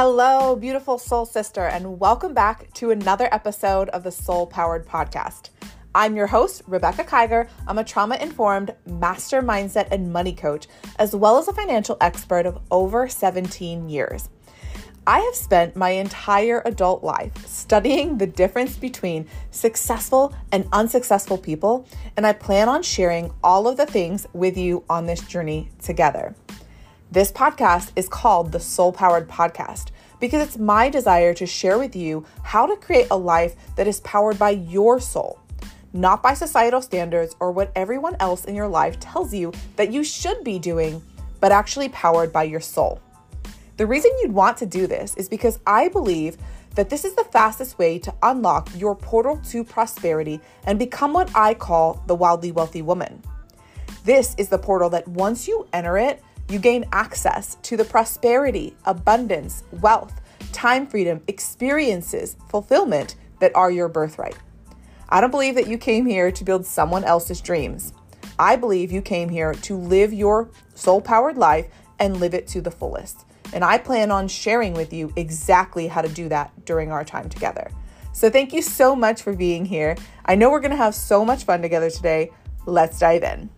Hello, beautiful soul sister, and welcome back to another episode of the Soul Powered Podcast. I'm your host, Rebecca Kiger. I'm a trauma informed master mindset and money coach, as well as a financial expert of over 17 years. I have spent my entire adult life studying the difference between successful and unsuccessful people, and I plan on sharing all of the things with you on this journey together. This podcast is called the Soul Powered Podcast because it's my desire to share with you how to create a life that is powered by your soul, not by societal standards or what everyone else in your life tells you that you should be doing, but actually powered by your soul. The reason you'd want to do this is because I believe that this is the fastest way to unlock your portal to prosperity and become what I call the wildly wealthy woman. This is the portal that once you enter it, you gain access to the prosperity, abundance, wealth, time freedom, experiences, fulfillment that are your birthright. I don't believe that you came here to build someone else's dreams. I believe you came here to live your soul powered life and live it to the fullest. And I plan on sharing with you exactly how to do that during our time together. So, thank you so much for being here. I know we're going to have so much fun together today. Let's dive in.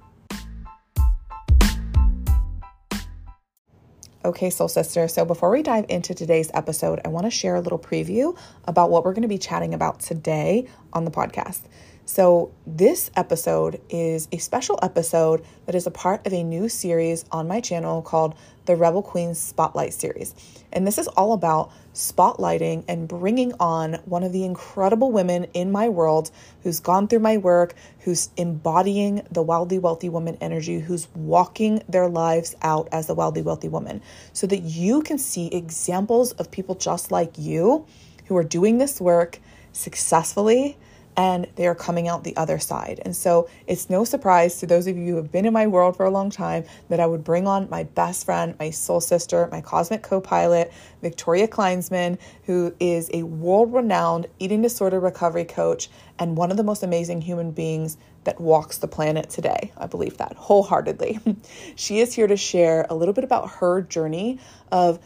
Okay, Soul Sister. So before we dive into today's episode, I want to share a little preview about what we're going to be chatting about today on the podcast. So, this episode is a special episode that is a part of a new series on my channel called the Rebel Queen Spotlight Series. And this is all about spotlighting and bringing on one of the incredible women in my world who's gone through my work, who's embodying the wildly wealthy woman energy, who's walking their lives out as the wildly wealthy woman, so that you can see examples of people just like you who are doing this work successfully and they are coming out the other side. And so it's no surprise to those of you who have been in my world for a long time that I would bring on my best friend, my soul sister, my cosmic co pilot, Victoria Kleinsman, who is a world renowned eating disorder recovery coach and one of the most amazing human beings that walks the planet today. I believe that wholeheartedly. she is here to share a little bit about her journey of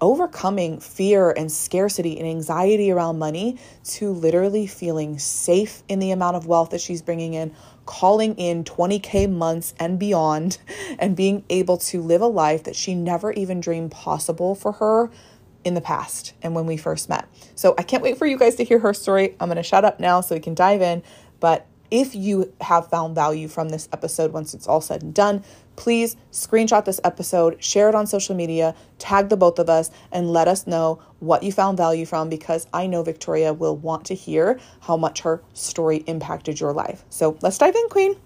overcoming fear and scarcity and anxiety around money to literally feeling safe in the amount of wealth that she's bringing in, calling in 20K months and beyond, and being able to live a life that she never even dreamed possible for her in the past and when we first met. So I can't wait for you guys to hear her story. I'm going to shut up now so we can dive in. But if you have found value from this episode once it's all said and done, please screenshot this episode, share it on social media, tag the both of us, and let us know what you found value from because I know Victoria will want to hear how much her story impacted your life. So let's dive in, Queen.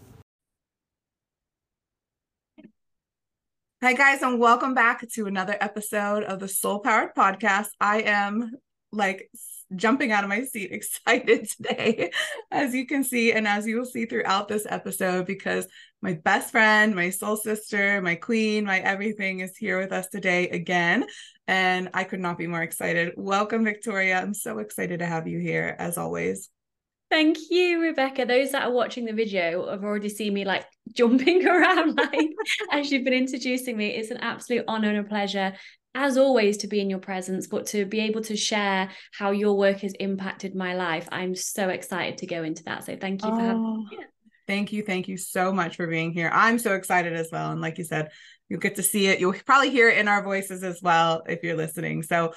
Hi, guys, and welcome back to another episode of the Soul Powered Podcast. I am like jumping out of my seat excited today, as you can see, and as you will see throughout this episode, because my best friend, my soul sister, my queen, my everything is here with us today again. And I could not be more excited. Welcome, Victoria. I'm so excited to have you here, as always. Thank you, Rebecca. Those that are watching the video have already seen me like jumping around like as you've been introducing me. It's an absolute honor and a pleasure as always, to be in your presence, but to be able to share how your work has impacted my life. I'm so excited to go into that. So thank you for oh, having me. Oh, thank you. Thank you so much for being here. I'm so excited as well. And like you said, you'll get to see it. You'll probably hear it in our voices as well if you're listening. So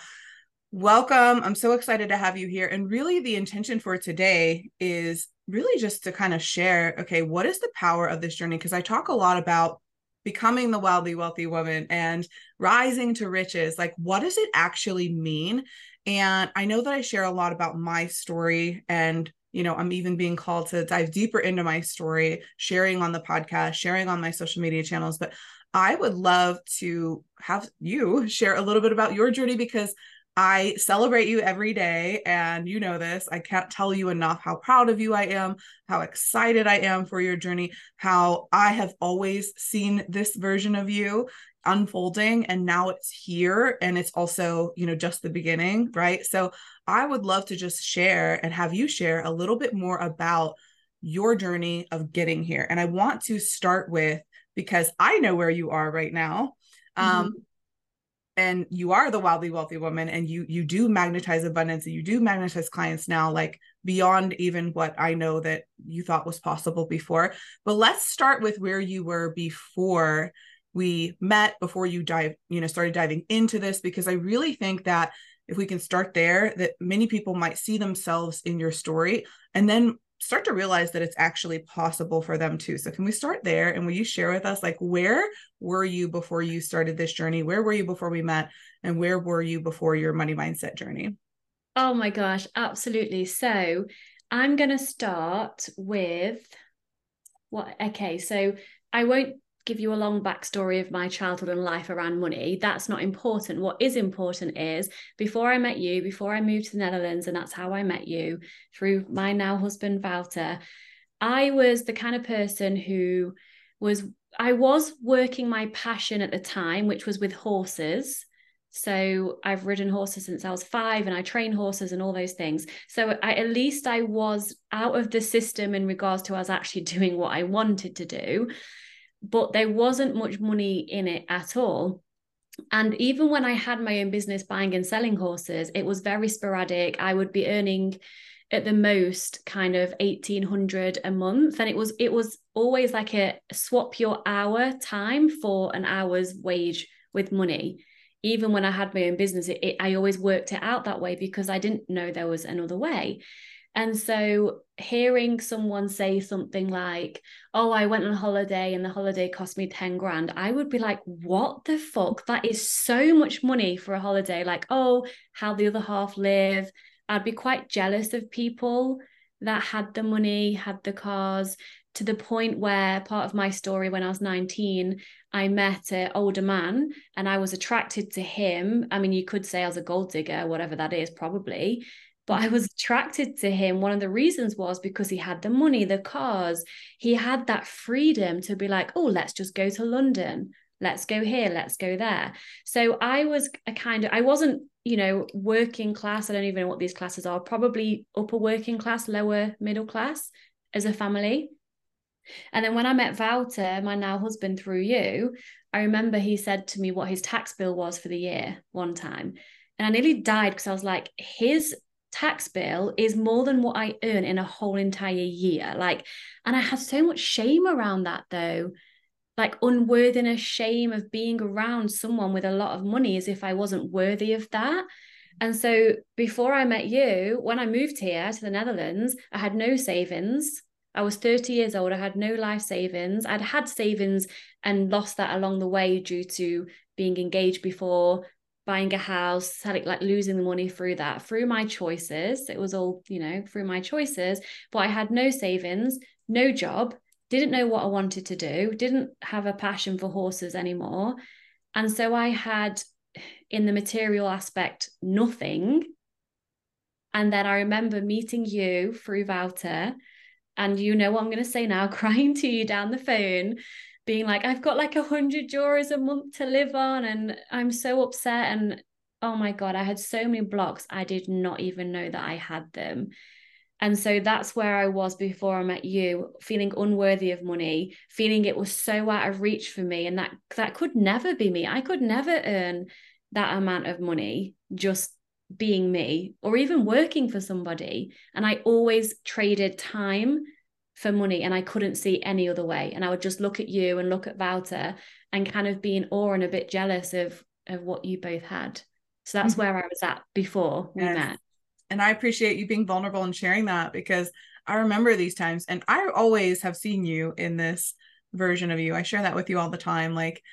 welcome. I'm so excited to have you here. And really, the intention for today is really just to kind of share okay, what is the power of this journey? Because I talk a lot about becoming the wildly wealthy woman and rising to riches like what does it actually mean? And i know that i share a lot about my story and you know i'm even being called to dive deeper into my story sharing on the podcast sharing on my social media channels but i would love to have you share a little bit about your journey because I celebrate you every day, and you know this. I can't tell you enough how proud of you I am, how excited I am for your journey, how I have always seen this version of you unfolding, and now it's here. And it's also, you know, just the beginning, right? So I would love to just share and have you share a little bit more about your journey of getting here. And I want to start with because I know where you are right now. Um, mm-hmm and you are the wildly wealthy woman and you you do magnetize abundance and you do magnetize clients now like beyond even what i know that you thought was possible before. But let's start with where you were before we met before you dive you know started diving into this because i really think that if we can start there that many people might see themselves in your story. And then start to realize that it's actually possible for them too. So can we start there and will you share with us like where were you before you started this journey? Where were you before we met and where were you before your money mindset journey? Oh my gosh, absolutely. So I'm going to start with what okay, so I won't give you a long backstory of my childhood and life around money. That's not important. What is important is before I met you, before I moved to the Netherlands, and that's how I met you through my now husband, Wouter, I was the kind of person who was, I was working my passion at the time, which was with horses. So I've ridden horses since I was five and I train horses and all those things. So I, at least I was out of the system in regards to I was actually doing what I wanted to do but there wasn't much money in it at all. And even when I had my own business buying and selling horses, it was very sporadic. I would be earning at the most kind of 1800 a month and it was it was always like a swap your hour time for an hour's wage with money even when i had my own business it, it, i always worked it out that way because i didn't know there was another way and so hearing someone say something like, Oh, I went on holiday and the holiday cost me 10 grand, I would be like, What the fuck? That is so much money for a holiday. Like, oh, how the other half live. I'd be quite jealous of people that had the money, had the cars, to the point where part of my story when I was 19, I met an older man and I was attracted to him. I mean, you could say I was a gold digger, whatever that is, probably but I was attracted to him. One of the reasons was because he had the money, the cars, he had that freedom to be like, oh, let's just go to London. Let's go here, let's go there. So I was a kind of, I wasn't, you know, working class. I don't even know what these classes are, probably upper working class, lower middle class as a family. And then when I met Wouter, my now husband through you, I remember he said to me what his tax bill was for the year one time. And I nearly died because I was like, his tax bill is more than what I earn in a whole entire year. Like, and I had so much shame around that though. Like unworthiness, shame of being around someone with a lot of money as if I wasn't worthy of that. And so before I met you, when I moved here to the Netherlands, I had no savings. I was 30 years old. I had no life savings. I'd had savings and lost that along the way due to being engaged before, buying a house, selling, like losing the money through that, through my choices. It was all, you know, through my choices. But I had no savings, no job, didn't know what I wanted to do, didn't have a passion for horses anymore. And so I had, in the material aspect, nothing. And then I remember meeting you through Wouter. And you know what I'm going to say now, crying to you down the phone being like, I've got like a hundred euros a month to live on, and I'm so upset. And oh my God, I had so many blocks. I did not even know that I had them. And so that's where I was before I met you, feeling unworthy of money, feeling it was so out of reach for me. And that that could never be me. I could never earn that amount of money just being me or even working for somebody. And I always traded time for money and I couldn't see any other way. And I would just look at you and look at Wouter and kind of be in awe and a bit jealous of of what you both had. So that's mm-hmm. where I was at before we yes. met. And I appreciate you being vulnerable and sharing that because I remember these times and I always have seen you in this version of you. I share that with you all the time. Like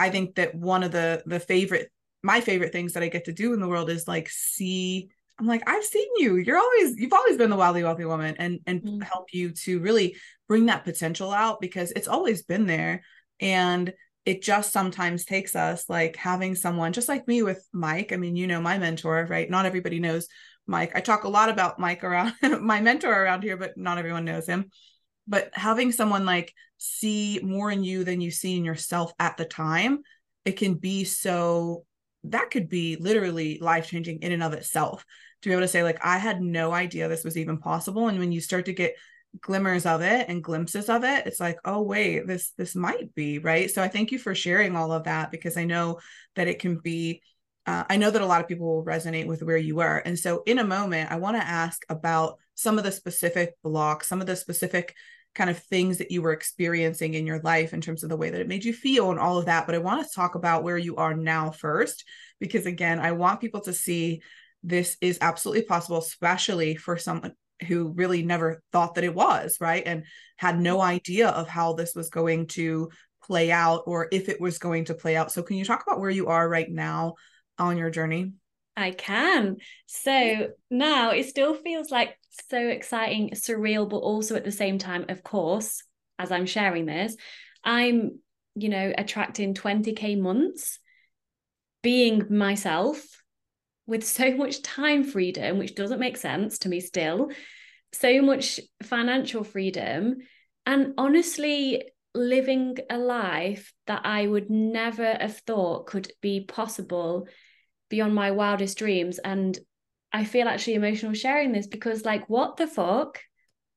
I think that one of the the favorite my favorite things that I get to do in the world is like see I'm like, I've seen you. You're always, you've always been the wildly wealthy woman and and mm-hmm. help you to really bring that potential out because it's always been there. And it just sometimes takes us like having someone just like me with Mike. I mean, you know, my mentor, right? Not everybody knows Mike. I talk a lot about Mike around my mentor around here, but not everyone knows him. But having someone like see more in you than you see in yourself at the time, it can be so that could be literally life changing in and of itself to be able to say like i had no idea this was even possible. And when you start to get glimmers of it and glimpses of it it's like oh wait this this might be right? So i thank you for sharing all of that because i know that it can be uh, i know that a lot of people will resonate with where you were and so in a moment i want to ask about some of the specific blocks some of the specific kind of things that you were experiencing in your life in terms of the way that it made you feel and all of that but i want to talk about where you are now first because again i want people to see this is absolutely possible especially for someone who really never thought that it was, right? And had no idea of how this was going to play out or if it was going to play out. So, can you talk about where you are right now on your journey? I can. So now it still feels like so exciting, surreal, but also at the same time, of course, as I'm sharing this, I'm, you know, attracting 20K months, being myself with so much time freedom, which doesn't make sense to me still, so much financial freedom, and honestly, living a life that I would never have thought could be possible beyond my wildest dreams. And I feel actually emotional sharing this because, like, what the fuck?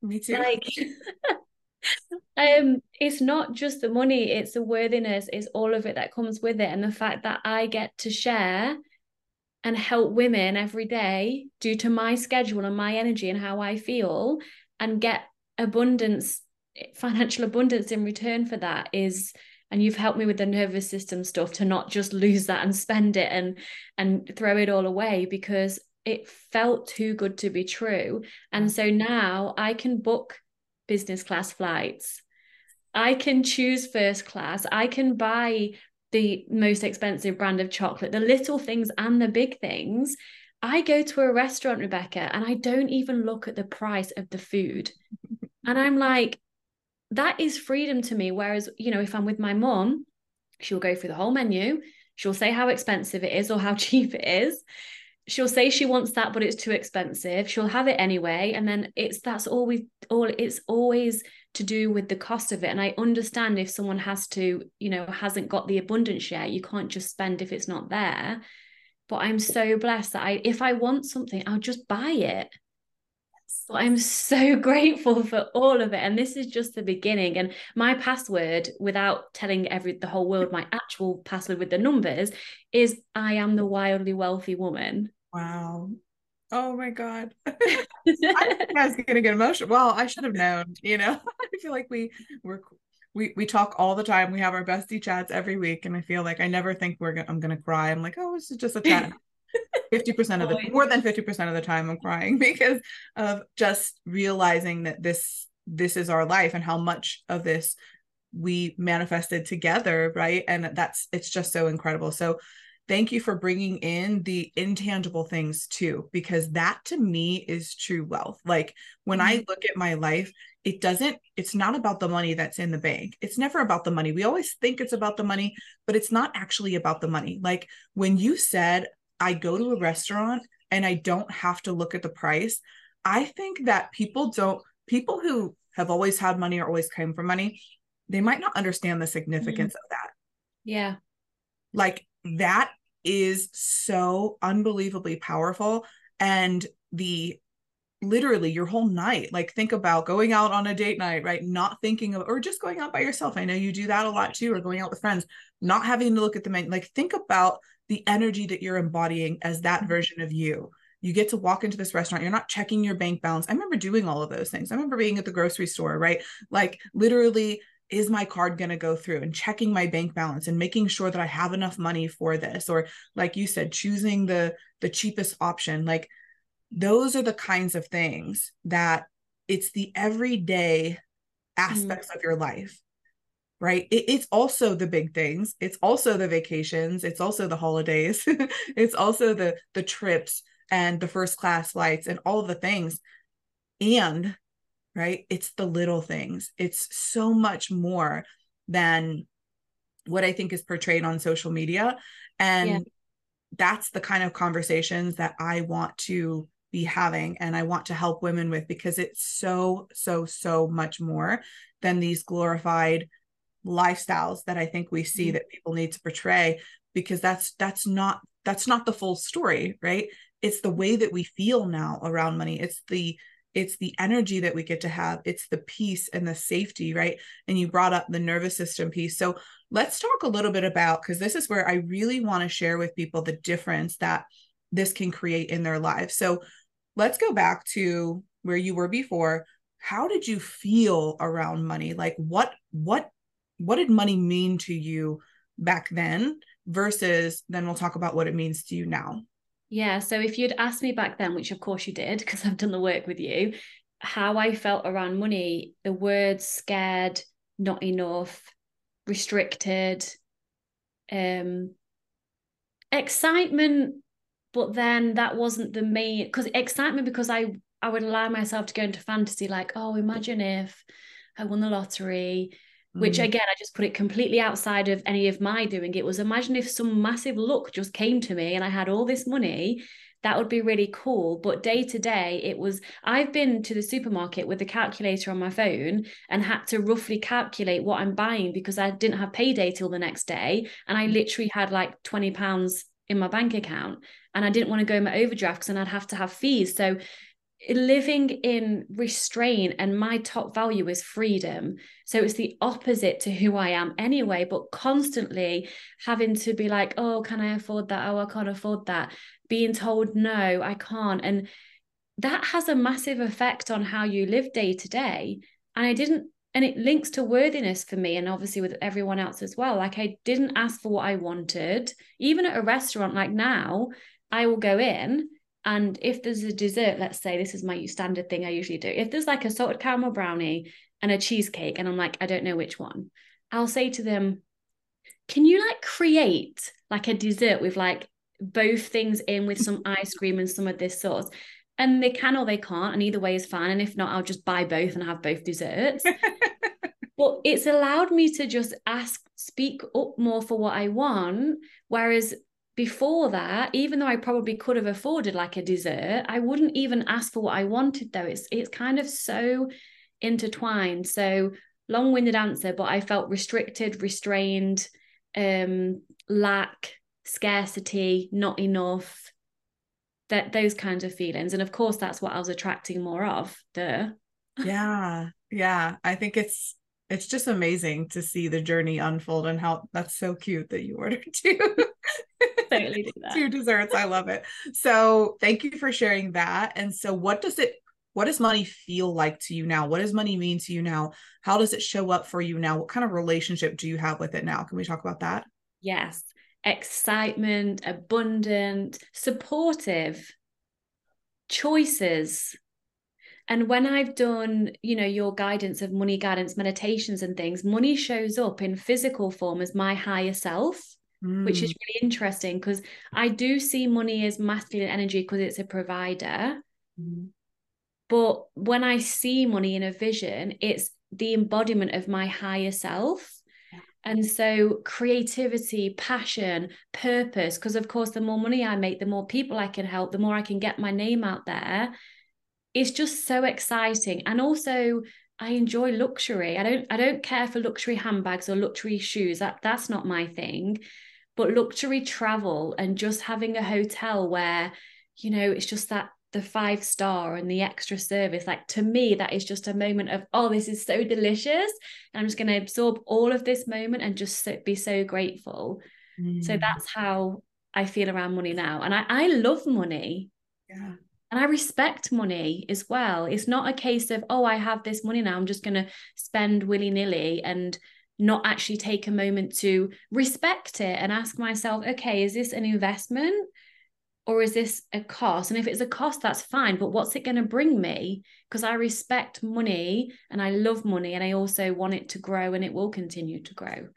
Me too. Like, um, it's not just the money, it's the worthiness, it's all of it that comes with it. And the fact that I get to share and help women every day due to my schedule and my energy and how I feel and get abundance financial abundance in return for that is and you've helped me with the nervous system stuff to not just lose that and spend it and and throw it all away because it felt too good to be true and so now I can book business class flights I can choose first class I can buy the most expensive brand of chocolate, the little things and the big things. I go to a restaurant, Rebecca, and I don't even look at the price of the food. and I'm like, that is freedom to me. Whereas, you know, if I'm with my mom, she'll go through the whole menu, she'll say how expensive it is or how cheap it is. She'll say she wants that, but it's too expensive. She'll have it anyway. And then it's that's all we all it's always to do with the cost of it. And i understand if someone has to you know hasn't got the abundance share you can't just spend if it's not there. But i'm so blessed that i if i want something i'll just buy it. But i'm so grateful for all of it. And this is just the beginning. And my password without telling every the whole world my actual password with the numbers is i am the wildly wealthy woman wow Oh my God. I, I was gonna get emotional. Well, I should have known, you know. I feel like we we're we we talk all the time. We have our bestie chats every week, and I feel like I never think we're gonna I'm gonna cry. I'm like, oh, this is just a chat. 50% of the more than 50% of the time I'm crying because of just realizing that this this is our life and how much of this we manifested together, right? And that's it's just so incredible. So thank you for bringing in the intangible things too because that to me is true wealth. Like when mm-hmm. i look at my life it doesn't it's not about the money that's in the bank. It's never about the money. We always think it's about the money but it's not actually about the money. Like when you said i go to a restaurant and i don't have to look at the price i think that people don't people who have always had money or always came from money they might not understand the significance mm-hmm. of that. Yeah. Like that is so unbelievably powerful. And the literally your whole night, like think about going out on a date night, right? Not thinking of, or just going out by yourself. I know you do that a lot too, or going out with friends, not having to look at the menu. Like think about the energy that you're embodying as that mm-hmm. version of you. You get to walk into this restaurant. You're not checking your bank balance. I remember doing all of those things. I remember being at the grocery store, right? Like literally is my card going to go through? And checking my bank balance and making sure that i have enough money for this or like you said choosing the the cheapest option. Like those are the kinds of things that it's the everyday mm-hmm. aspects mm. of your life right? It, it's also the big things. It's also the vacations. It's also the holidays. It's also the the trips and the first class flights and all of the things. And right? It's the little things. It's so much more than what I think is portrayed on social media. And yeah. that's the kind of conversations that I want to be having and I want to help women with because it's so, so, so much more than these glorified lifestyles that I think we see mm-hmm. that people need to portray because that's that's not that's not the full story, right? It's the way that we feel now around money. It's the it's the energy that we get to have it's the peace and the safety right? And you brought up the nervous system piece. So let's talk a little bit about because this is where i really want to share with people the difference that this can create in their lives so let's go back to where you were before. How did you feel around money? Like what what what did money mean to you back then versus then we'll talk about what it means to you now yeah. So if you'd asked me back then, which of course you did, because I've done the work with you, how I felt around money, the words scared, not enough, restricted, um, excitement, but then that wasn't the main because excitement because I I would allow myself to go into fantasy like, oh, imagine if I won the lottery, which mm. again i just put it completely outside of any of my doing it was imagine if some massive luck just came to me and i had all this money that would be really cool but day to day it was i've been to the supermarket with the calculator on my phone and had to roughly calculate what i'm buying because i didn't have payday till the next day and i mm. literally had like 20 pounds in my bank account and i didn't want to go in my overdrafts and i'd have to have fees so living in restraint and my top value is freedom. So it's the opposite to who i am anyway but constantly having to be like oh can i afford that? Oh i can't afford that. Being told no i can't. And that has a massive effect on how you live day to day. And i didn't and it links to worthiness for me and obviously with everyone else as well. Like i didn't ask for what i wanted. Even at a restaurant like now i will go in and if there's a dessert, let's say this is my standard thing I usually do. If there's like a salted caramel brownie and a cheesecake, and I'm like, I don't know which one, I'll say to them, Can you like create like a dessert with like both things in with some ice cream and some of this sauce? And they can or they can't, and either way is fine. And if not, I'll just buy both and have both desserts. but it's allowed me to just ask, speak up more for what I want. Whereas before that, even though I probably could have afforded like a dessert, I wouldn't even ask for what I wanted though. It's it's kind of so intertwined. So long-winded answer, but I felt restricted, restrained, um, lack, scarcity, not enough, that those kinds of feelings. And of course that's what I was attracting more of. Duh. Yeah. Yeah. I think it's it's just amazing to see the journey unfold and how that's so cute that you ordered two totally do that. two desserts i love it. So thank you for sharing that. And so what does it what does money feel like to you now? What does money mean to you now? How does it show up for you now? What kind of relationship do you have with it now? Can we talk about that? Yes. Excitement abundant supportive choices. And when I've done, you know, your guidance of money guidance meditations and things, money shows up in physical form as my higher self, mm. which is mm. really interesting because I do see money as masculine energy because it's a provider. Mm. But when I see money in a vision, it's the embodiment of my higher self. And so, creativity, passion, purpose, because of course, the more money I make, the more people I can help, the more I can get my name out there it's just so exciting and also I enjoy luxury. I don't I don't care for luxury handbags or luxury shoes. That that's not my thing. But luxury travel and just having a hotel where, you know, it's just that the five star and the extra service. Like to me, that is just a moment of, oh, this is so delicious. And I'm just going to absorb all of this moment and just so, be so grateful. Mm. So that's how I feel around money now. And I, I love money. Yeah. And I respect money as well. It's not a case of, oh, I have this money now, I'm just going to spend willy nilly and not actually take a moment to respect it and ask myself, okay, is this an investment or is this a cost? And if it's a cost, that's fine. But what's it going to bring me? Because I respect money and I love money and I also want it to grow and it will continue to grow.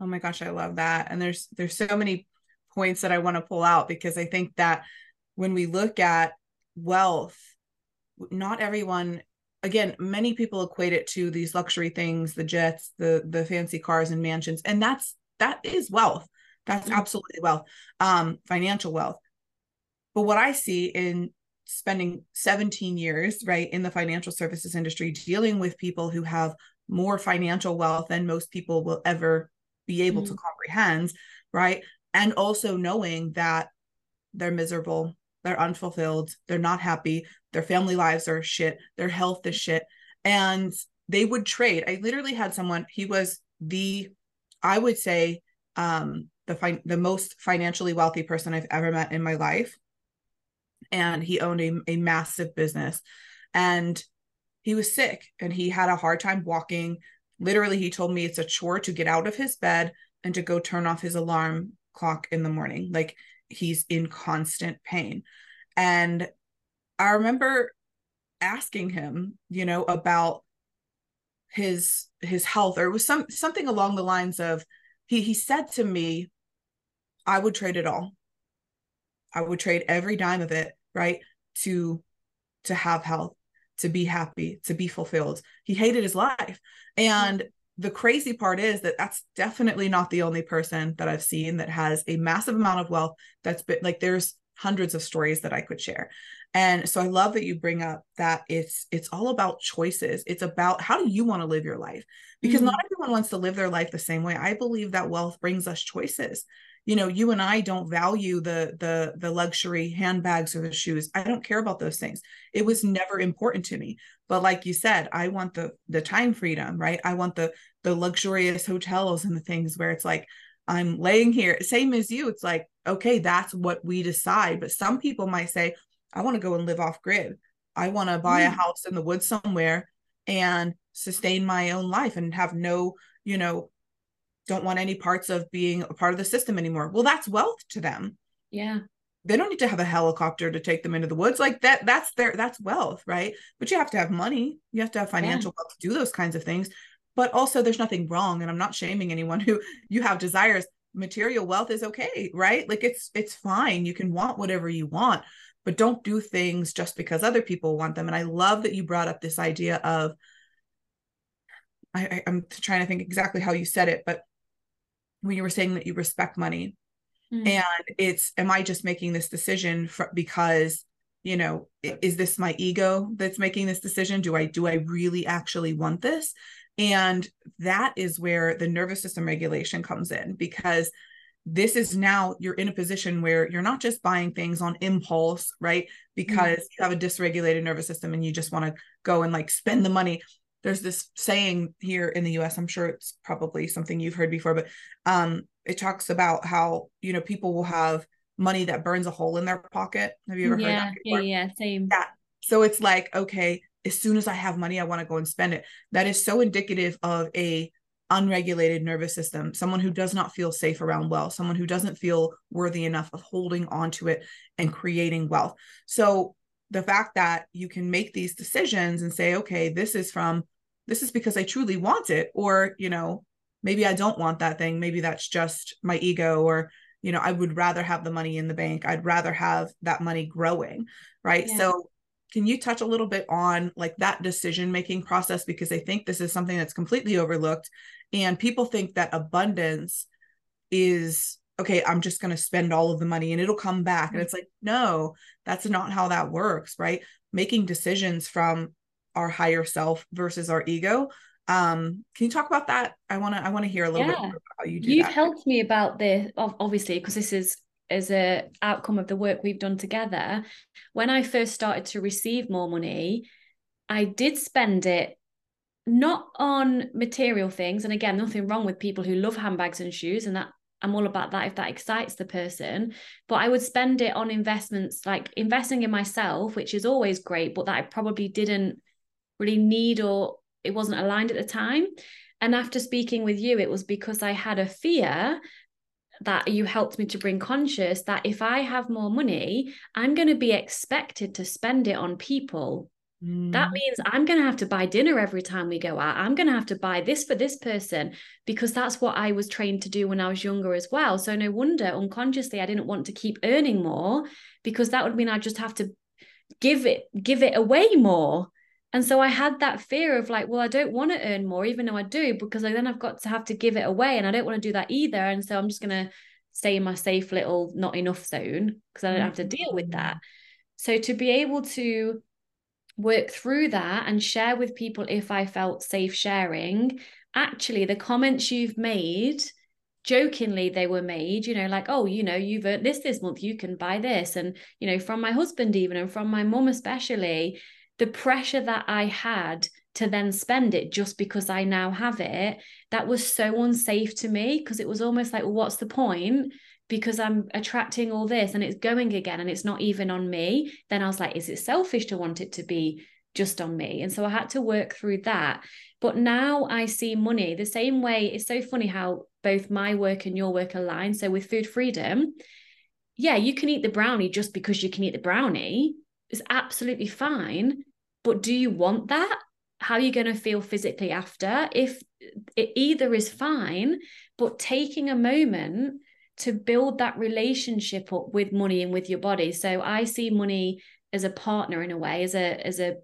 Oh my gosh, I love that. And there's there's so many points that I want to pull out because I think that when we look at wealth not everyone again many people equate it to these luxury things the jets the the fancy cars and mansions and that's that is wealth that's mm-hmm. absolutely wealth um financial wealth but what i see in spending 17 years right in the financial services industry dealing with people who have more financial wealth than most people will ever be able mm-hmm. to comprehend right and also knowing that they're miserable they're unfulfilled, they're not happy, their family lives are shit, their health is shit. And they would trade. I literally had someone, he was the, I would say, um, the fi- the most financially wealthy person I've ever met in my life. And he owned a, a massive business. And he was sick and he had a hard time walking. Literally, he told me it's a chore to get out of his bed and to go turn off his alarm clock in the morning. Like he's in constant pain. And I remember asking him, you know, about his his health or it was some something along the lines of he he said to me I would trade it all. I would trade every dime of it, right? To to have health, to be happy, to be fulfilled. He hated his life. And the crazy part is that that's definitely not the only person that I've seen that has a massive amount of wealth that's been like there's hundreds of stories that I could share. And so I love that you bring up that it's it's all about choices. It's about how do you want to live your life? Because mm-hmm. not everyone wants to live their life the same way. I believe that wealth brings us choices. You know, you and I don't value the the the luxury handbags or the shoes. I don't care about those things. It was never important to me. But like you said, I want the the time freedom, right? I want the the luxurious hotels and the things where it's like I'm laying here, same as you. It's like, okay, that's what we decide. But some people might say, I want to go and live off grid. I want to buy mm. a house in the woods somewhere and sustain my own life and have no, you know, don't want any parts of being a part of the system anymore. Well, that's wealth to them. Yeah. They don't need to have a helicopter to take them into the woods. Like that, that's their that's wealth, right? But you have to have money. You have to have financial yeah. wealth to do those kinds of things but also there's nothing wrong and i'm not shaming anyone who you have desires material wealth is okay right like it's it's fine you can want whatever you want but don't do things just because other people want them and i love that you brought up this idea of I, i'm trying to think exactly how you said it but when you were saying that you respect money mm. and it's am i just making this decision for, because you know is this my ego that's making this decision do i do i really actually want this and that is where the nervous system regulation comes in because this is now you're in a position where you're not just buying things on impulse, right? Because mm-hmm. you have a dysregulated nervous system and you just want to go and like spend the money. There's this saying here in the US, I'm sure it's probably something you've heard before, but um, it talks about how, you know, people will have money that burns a hole in their pocket. Have you ever yeah, heard that? Before? Yeah, yeah, same. Yeah. So it's like, okay, as soon as I have money, I want to go and spend it. That is so indicative of a unregulated nervous system, someone who does not feel safe around wealth, someone who doesn't feel worthy enough of holding on to it and creating wealth. So the fact that you can make these decisions and say, okay, this is from this is because I truly want it, or you know, maybe I don't want that thing. Maybe that's just my ego, or you know, I would rather have the money in the bank. I'd rather have that money growing. Right. Yeah. So can you touch a little bit on like that decision making process because i think this is something that's completely overlooked and people think that abundance is okay i'm just going to spend all of the money and it'll come back and mm-hmm. it's like no that's not how that works right making decisions from our higher self versus our ego um can you talk about that i want to i want to hear a little yeah. bit about how you do you've that. helped me about this obviously because this is as a outcome of the work we've done together when i first started to receive more money i did spend it not on material things and again nothing wrong with people who love handbags and shoes and that i'm all about that if that excites the person but i would spend it on investments like investing in myself which is always great but that i probably didn't really need or it wasn't aligned at the time and after speaking with you it was because i had a fear that you helped me to bring conscious that if I have more money, I'm going to be expected to spend it on people. Mm. That means I'm going to have to buy dinner every time we go out. I'm going to have to buy this for this person because that's what I was trained to do when I was younger as well. So no wonder unconsciously I didn't want to keep earning more because that would mean I'd just have to give it give it away more and so I had that fear of like, well, I don't want to earn more, even though I do, because then I've got to have to give it away. And I don't want to do that either. And so I'm just going to stay in my safe little not enough zone because I don't have to deal with mm-hmm. that. So to be able to work through that and share with people if I felt safe sharing, actually, the comments you've made jokingly they were made you know like oh you know you've earned this this month you can buy this and you know from my husband even and from my mum especially the pressure that i had to then spend it just because i now have it that was so unsafe to me because it was almost like well what's the point? Because i'm attracting all this and it's going again and it's not even on me. Then i was like is it selfish to want it to be just on me? And so i had to work through that. But now i see money. The same way it's so funny how both my work and your work align. So with food freedom, yeah, you can eat the brownie just because you can eat the brownie. It's absolutely fine. But do you want that? How are you going to feel physically after? If it either is fine, but taking a moment to build that relationship up with money and with your body. So I see money as a partner in a way, as a as a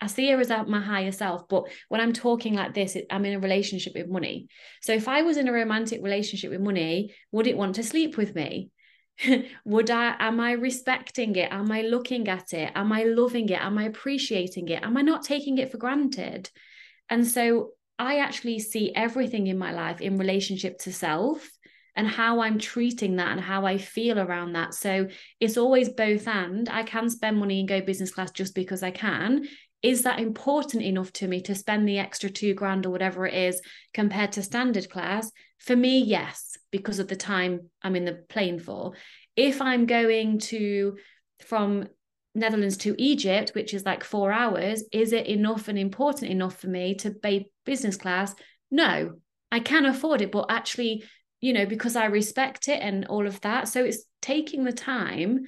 I see her as my higher self, but when I'm talking like this, I'm in a relationship with money. So if I was in a romantic relationship with money, would it want to sleep with me? would I am I respecting it? Am I looking at it? Am I loving it? Am I appreciating it? Am I not taking it for granted? And so I actually see everything in my life in relationship to self and how I'm treating that and how I feel around that. So it's always both and I can spend money and go business class just because I can is that important enough to me to spend the extra two grand or whatever it is compared to standard class? For me, yes, because of the time I'm in the plane for. If I'm going to from Netherlands to Egypt, which is like four hours, is it enough and important enough for me to pay business class? No, I can afford it, but actually, you know, because I respect it and all of that. So it's taking the time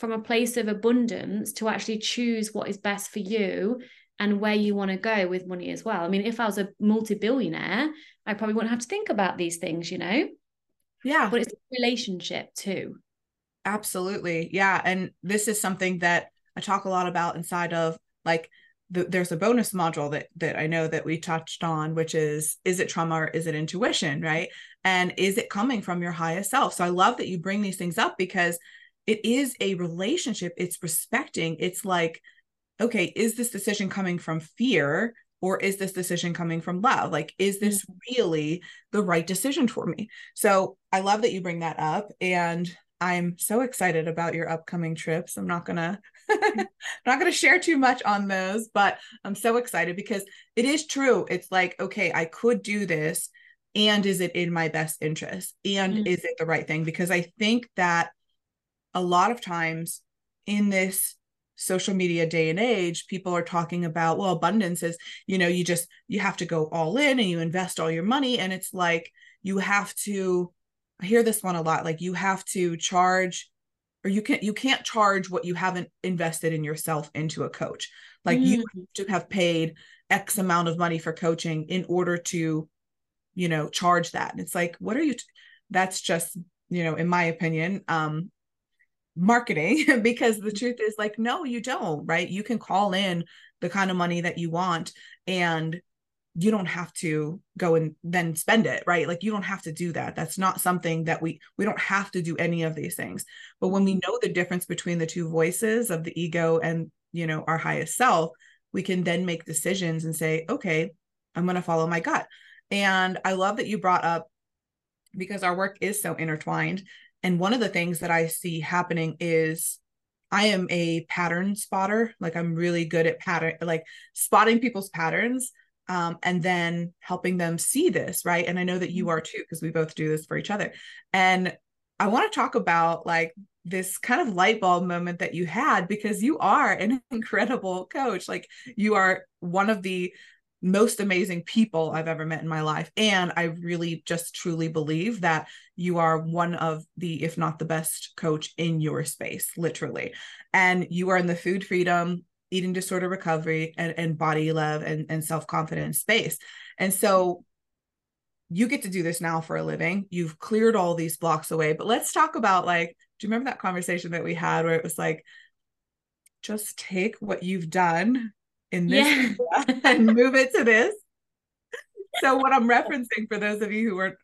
from a place of abundance to actually choose what is best for you and where you want to go with money as well. I mean, if I was a multi-billionaire, I probably wouldn't have to think about these things, you know? Yeah. But it's a relationship too. Absolutely. Yeah. And this is something that I talk a lot about inside of like the, there's a bonus module that that I know that we touched on, which is is it trauma or is it intuition, right? And is it coming from your highest self? So I love that you bring these things up because it is a relationship it's respecting it's like okay is this decision coming from fear or is this decision coming from love? Like is this mm-hmm. really the right decision for me? So i love that you bring that up and i'm so excited about your upcoming trips. I'm not gonna I'm not gonna share too much on those but i'm so excited because it is true. It's like okay i could do this and is it in my best interest? And mm-hmm. is it the right thing? Because i think that a lot of times in this social media day and age people are talking about well abundance is you know you just you have to go all in and you invest all your money. And it's like you have to I hear this one a lot like you have to charge or you can't you can't charge what you haven't invested in yourself into a coach. Like mm. you have to have paid x amount of money for coaching in order to you know charge that. And it's like what are you t- that's just you know in my opinion um marketing because the mm-hmm. truth is like no you don't right? You can call in the kind of money that you want and you don't have to go and then spend it right? Like you don't have to do that. That's not something that we we don't have to do any of these things. But when we mm-hmm. know the difference between the two voices of the ego and you know our highest self we can then make decisions and say okay i'm going to follow my gut. And i love that you brought up because our work is so intertwined and one of the things that I see happening is I am a pattern spotter. Like I'm really good at pattern, like spotting people's patterns um, and then helping them see this. Right. And I know that you mm-hmm. are too, because we both do this for each other. And I want to talk about like this kind of light bulb moment that you had because you are an incredible coach. Like you are one of the most amazing people I've ever met in my life. And I really just truly believe that you are one of the, if not the best coach in your space, literally. And you are in the food freedom, eating disorder recovery, and, and body love and, and self confidence space. And so you get to do this now for a living. You've cleared all these blocks away. But let's talk about like, do you remember that conversation that we had where it was like, just take what you've done in this yeah. and move it to this. So what I'm referencing for those of you who weren't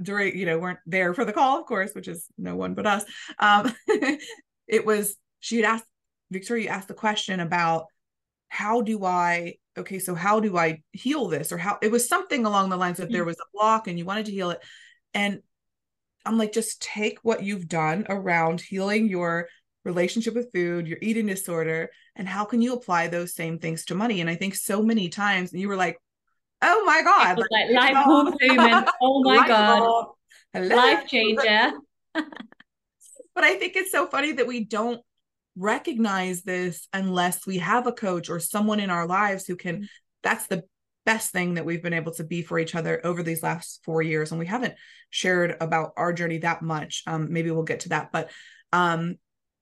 during, you know, weren't there for the call, of course, which is no one but us. Um, it was she had asked Victoria asked the question about how do I okay, so how do I heal this? Or how it was something along the lines of there mm. was a block and you wanted to heal it. And I'm like, just take what you've done around healing your relationship with food, your eating disorder, and how can you apply those same things to money? And I think so many times you were like, oh my God. Like, like life moment. Oh my God. Life changer. but I think it's so funny that we don't recognize this unless we have a coach or someone in our lives who can, that's the best thing that we've been able to be for each other over these last four years. And we haven't shared about our journey that much. Um, maybe we'll get to that. But um,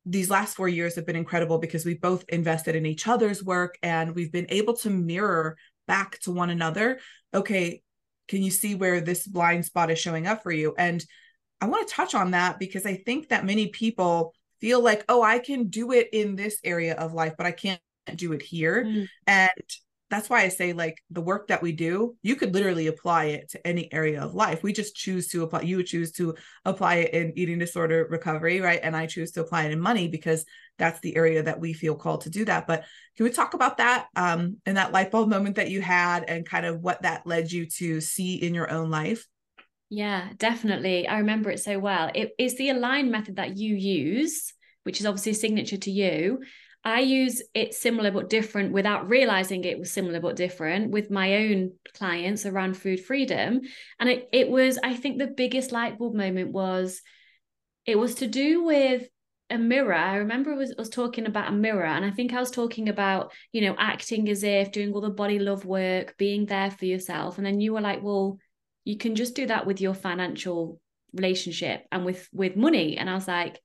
these last four years have been incredible because we've both invested in each other's work and we've been able to mirror back to one another. Okay, can you see where this blind spot is showing up for you? And I want to touch on that because I think that many people feel like, oh, I can do it in this area of life, but I can't do it here. Mm. And that's why I say like the work that we do, you could literally apply it to any area of life. We just choose to apply, you would choose to apply it in eating disorder recovery, right? And I choose to apply it in money because that's the area that we feel called to do that. But can we talk about that um and that light bulb moment that you had and kind of what that led you to see in your own life? Yeah, definitely. I remember it so well. It is the align method that you use, which is obviously a signature to you. I use it similar but different without realizing it was similar but different with my own clients around food freedom. And it, it was, I think the biggest light bulb moment was it was to do with a mirror. I remember I was, I was talking about a mirror, and I think I was talking about, you know, acting as if doing all the body love work, being there for yourself. And then you were like, well, you can just do that with your financial relationship and with with money. And I was like,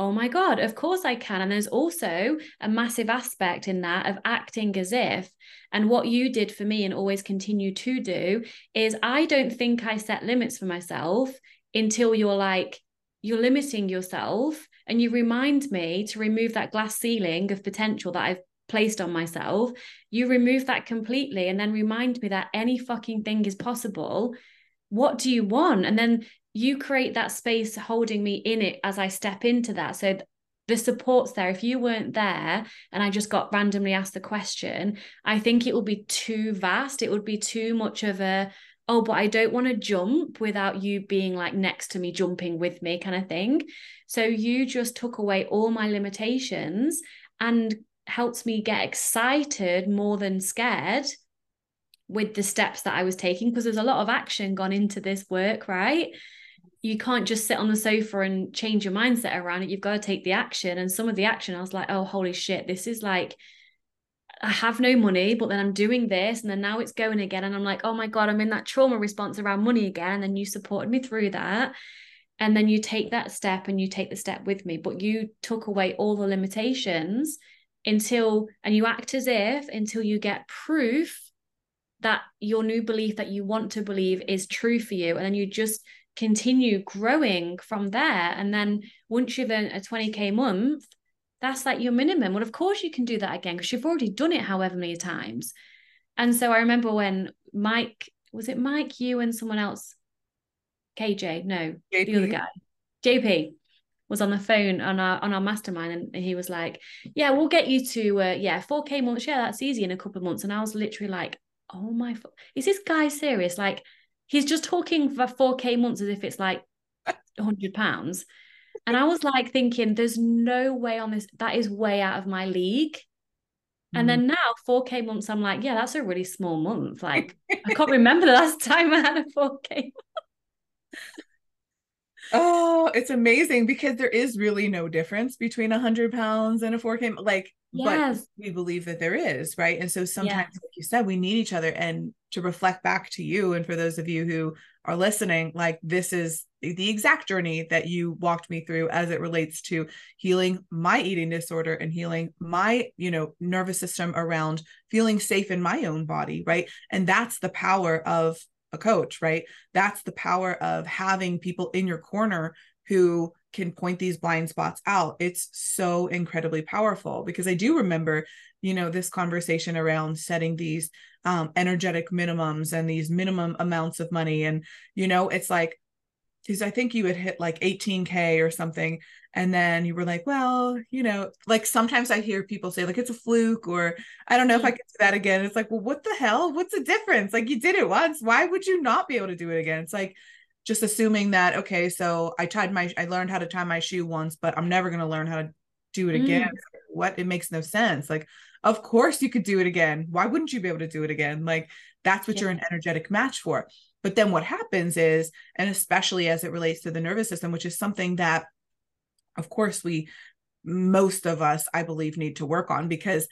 oh my God, of course I can. And there's also a massive aspect in that of acting as if. And what you did for me and always continue to do is I don't think I set limits for myself until you're like, you're limiting yourself and you remind me to remove that glass ceiling of potential that I've placed on myself. You remove that completely and then remind me that any fucking thing is possible. What do you want? And then you create that space holding me in it as I step into that. So the support's there. If you weren't there and I just got randomly asked the question, I think it would be too vast. It would be too much of a, oh, but I don't want to jump without you being like next to me, jumping with me kind of thing. So you just took away all my limitations and helped me get excited more than scared with the steps that I was taking because there's a lot of action gone into this work, right? You can't just sit on the sofa and change your mindset around it. You've got to take the action. And some of the action, I was like, oh, holy shit, this is like, I have no money, but then I'm doing this. And then now it's going again. And I'm like, oh my God, I'm in that trauma response around money again. And then you supported me through that. And then you take that step and you take the step with me. But you took away all the limitations until, and you act as if until you get proof that your new belief that you want to believe is true for you. And then you just, continue growing from there. And then once you've earned a 20K month, that's like your minimum. Well, of course you can do that again because you've already done it however many times. And so I remember when Mike, was it Mike, you and someone else? KJ, no, JP. the other guy, JP was on the phone on our on our mastermind and he was like, Yeah, we'll get you to uh, yeah, 4K months. Yeah, that's easy in a couple of months. And I was literally like, Oh my is this guy serious? Like he's just talking for 4k months as if it's like 100 pounds. And i was like thinking there's no way on this that is way out of my league. And then mm. now 4k months i'm like yeah that's a really small month. Like i can't remember the last time i had a 4k oh it's amazing because there is really no difference between a 100 pounds and a 4k like yes. but we believe that there is right and so sometimes yes. like you said we need each other and to reflect back to you and for those of you who are listening like this is the exact journey that you walked me through as it relates to healing my eating disorder and healing my you know nervous system around feeling safe in my own body right and that's the power of a coach right? That's the power of having people in your corner who can point these blind spots out. It's so incredibly powerful because i do remember you know this conversation around setting these um, energetic minimums and these minimum amounts of money. And you know it's like because i think you had hit like 18k or something and then you were like well you know like sometimes i hear people say like it's a fluke or i don't know if i mm. can do that again. It's like well what the hell? What's the difference? Like you did it once. Why would you not be able to do it again? It's like just assuming that okay so i tied my i learned how to tie my shoe once but i'm never going to learn how to do it again. Mm. what? It makes no sense. Like of course you could do it again. Why wouldn't you be able to do it again? Like that's what yeah. you're an energetic match for. But then what happens is and especially as it relates to the nervous system which is something that of course we most of us i believe need to work on because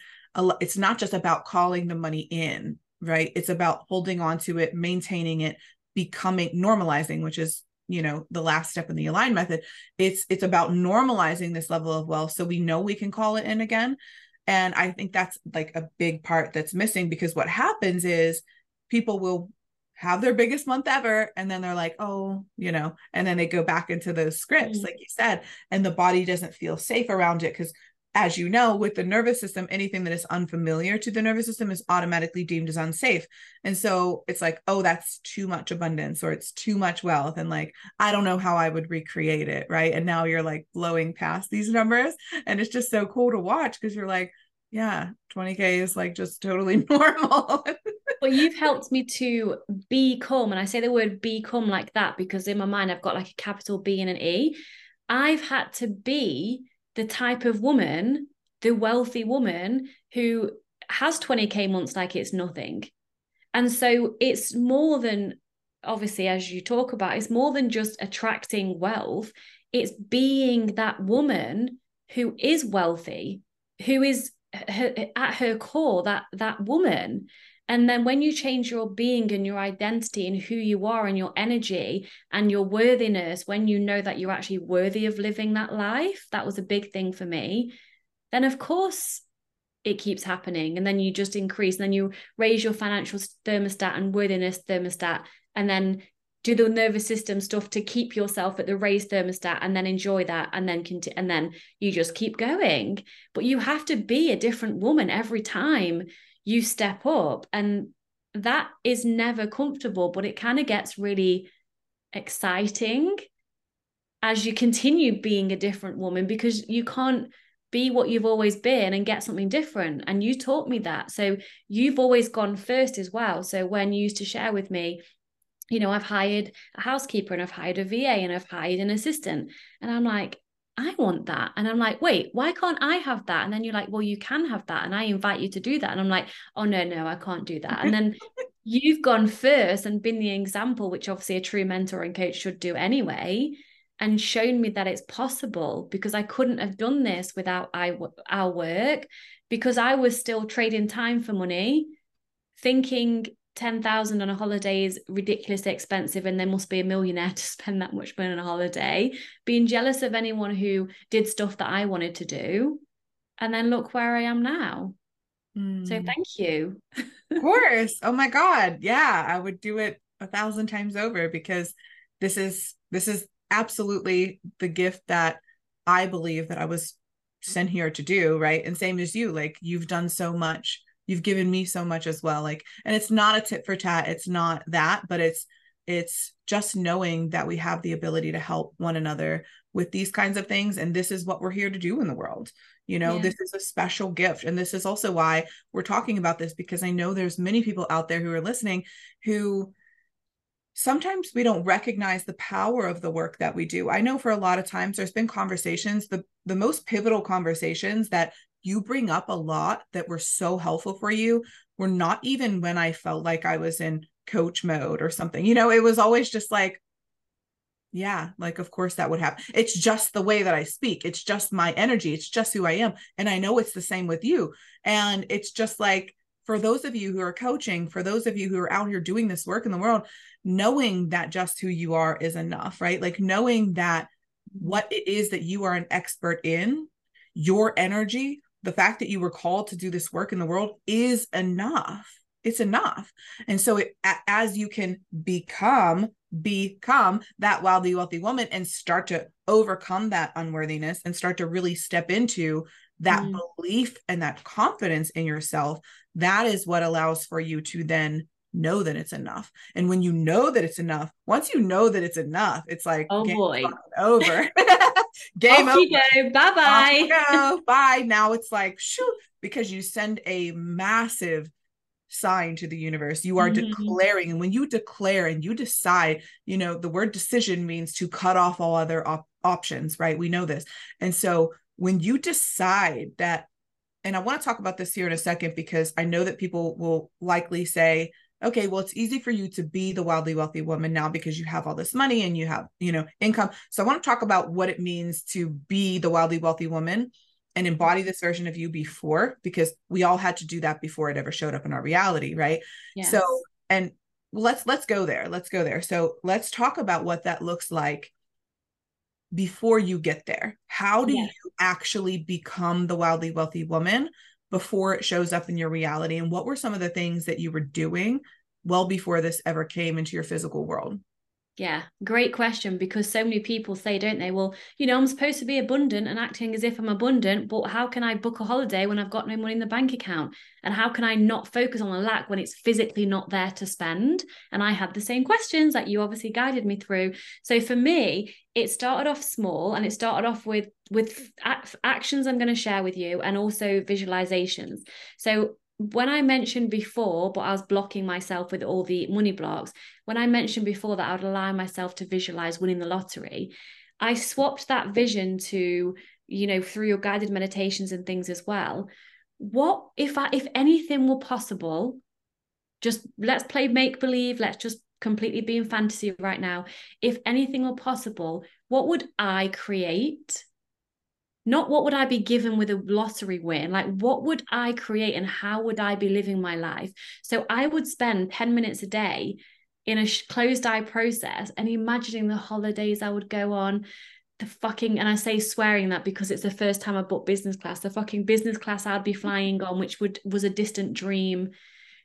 it's not just about calling the money in right? It's about holding on to it maintaining it becoming normalizing which is you know the last step in the align method. It's it's about normalizing this level of wealth so we know we can call it in again. And i think that's like a big part that's missing because what happens is people will have their biggest month ever and then they're like oh you know and then they go back into those scripts mm-hmm. like you said and the body doesn't feel safe around it because as you know with the nervous system anything that is unfamiliar to the nervous system is automatically deemed as unsafe. And so it's like oh that's too much abundance or it's too much wealth and like i don't know how i would recreate it right? And now you're like blowing past these numbers and it's just so cool to watch because you're like yeah 20k is like just totally normal well you've helped me to become and i say the word become like that because in my mind i've got like a capital b and an e. I've had to be the type of woman the wealthy woman who has 20k months like it's nothing. And so it's more than obviously as you talk about it's more than just attracting wealth. It's being that woman who is wealthy who is her, at her core that that woman and then when you change your being and your identity and who you are and your energy and your worthiness when you know that you're actually worthy of living that life that was a big thing for me then of course it keeps happening. And then you just increase and then you raise your financial thermostat and worthiness thermostat and then do the nervous system stuff to keep yourself at the raised thermostat and then enjoy that and then continue and then you just keep going. But you have to be a different woman every time you step up and that is never comfortable but it kind of gets really exciting as you continue being a different woman because you can't be what you've always been and get something different and you taught me that so you've always gone first as well so when you used to share with me you know, I've hired a housekeeper and I've hired a VA and I've hired an assistant. And I'm like, I want that. And I'm like, wait, why can't I have that? And then you're like, well, you can have that. And I invite you to do that. And I'm like, oh, no, no, I can't do that. And then you've gone first and been the example, which obviously a true mentor and coach should do anyway, and shown me that it's possible because I couldn't have done this without I, our work because I was still trading time for money, thinking 10,000 on a holiday is ridiculously expensive and there must be a millionaire to spend that much money on a holiday. Being jealous of anyone who did stuff that I wanted to do. And then look where I am now. Mm. so hmm. thank you. Of course. Oh my god. Yeah I would do it a thousand times over because this is this is absolutely the gift that I believe that I was sent here to do right? And same as you like you've done so much you've given me so much as well like and it's not a tit for tat it's not that but it's it's just knowing that we have the ability to help one another with these kinds of things and this is what we're here to do in the world you know yeah. this is a special gift and this is also why we're talking about this because i know there's many people out there who are listening who sometimes we don't recognize the power of the work that we do i know for a lot of times there's been conversations the the most pivotal conversations that you bring up a lot that were so helpful for you were not even when I felt like I was in coach mode or something. You know, it was always just like, yeah, like, of course that would happen. It's just the way that I speak. It's just my energy. It's just who I am. And I know it's the same with you. And it's just like, for those of you who are coaching, for those of you who are out here doing this work in the world, knowing that just who you are is enough, right? Like knowing that what it is that you are an expert in, your energy the fact that you were called to do this work in the world is enough. It's enough. And so it, as you can become become that wildly wealthy woman and start to overcome that unworthiness and start to really step into that mm. belief and that confidence in yourself that is what allows for you to then know that it's enough. And when you know that it's enough once you know that it's enough it's like oh boy. over Game over. Bye bye. Bye. Now it's like, shoo, because you send a massive sign to the universe. You are mm-hmm. declaring. And when you declare and you decide, you know, the word decision means to cut off all other op- options, right? We know this. And so when you decide that, and I want to talk about this here in a second because I know that people will likely say, okay, well, it's easy for you to be the wildly wealthy woman now because you have all this money and you have, you know, income. So I want to talk about what it means to be the wildly wealthy woman and embody this version of you before because we all had to do that before it ever showed up in our reality right yes. so and let's let's go there let's go there so let's talk about what that looks like before you get there how do yes. you actually become the wildly wealthy woman before it shows up in your reality? And what were some of the things that you were doing well before this ever came into your physical world yeah, great question because so many people say, don't they? Well, you know, I'm supposed to be abundant and acting as if I'm abundant, but how can I book a holiday when I've got no money in the bank account? And how can I not focus on the lack when it's physically not there to spend? And I had the same questions that you obviously guided me through. So for me, it started off small and it started off with with actions I'm going to share with you and also visualizations. So when I mentioned before, but I was blocking myself with all the money blocks, when I mentioned before that I would allow myself to visualize winning the lottery, I swapped that vision to, you know, through your guided meditations and things as well. What if I, if anything were possible, just let's play make believe, let's just completely be in fantasy right now. If anything were possible, what would I create? Not what would I be given with a lottery win, like what would I create and how would I be living my life? So I would spend 10 minutes a day in a closed eye process and imagining the holidays I would go on, the fucking, and I say swearing that because it's the first time I bought business class, the fucking business class I'd be flying on, which would was a distant dream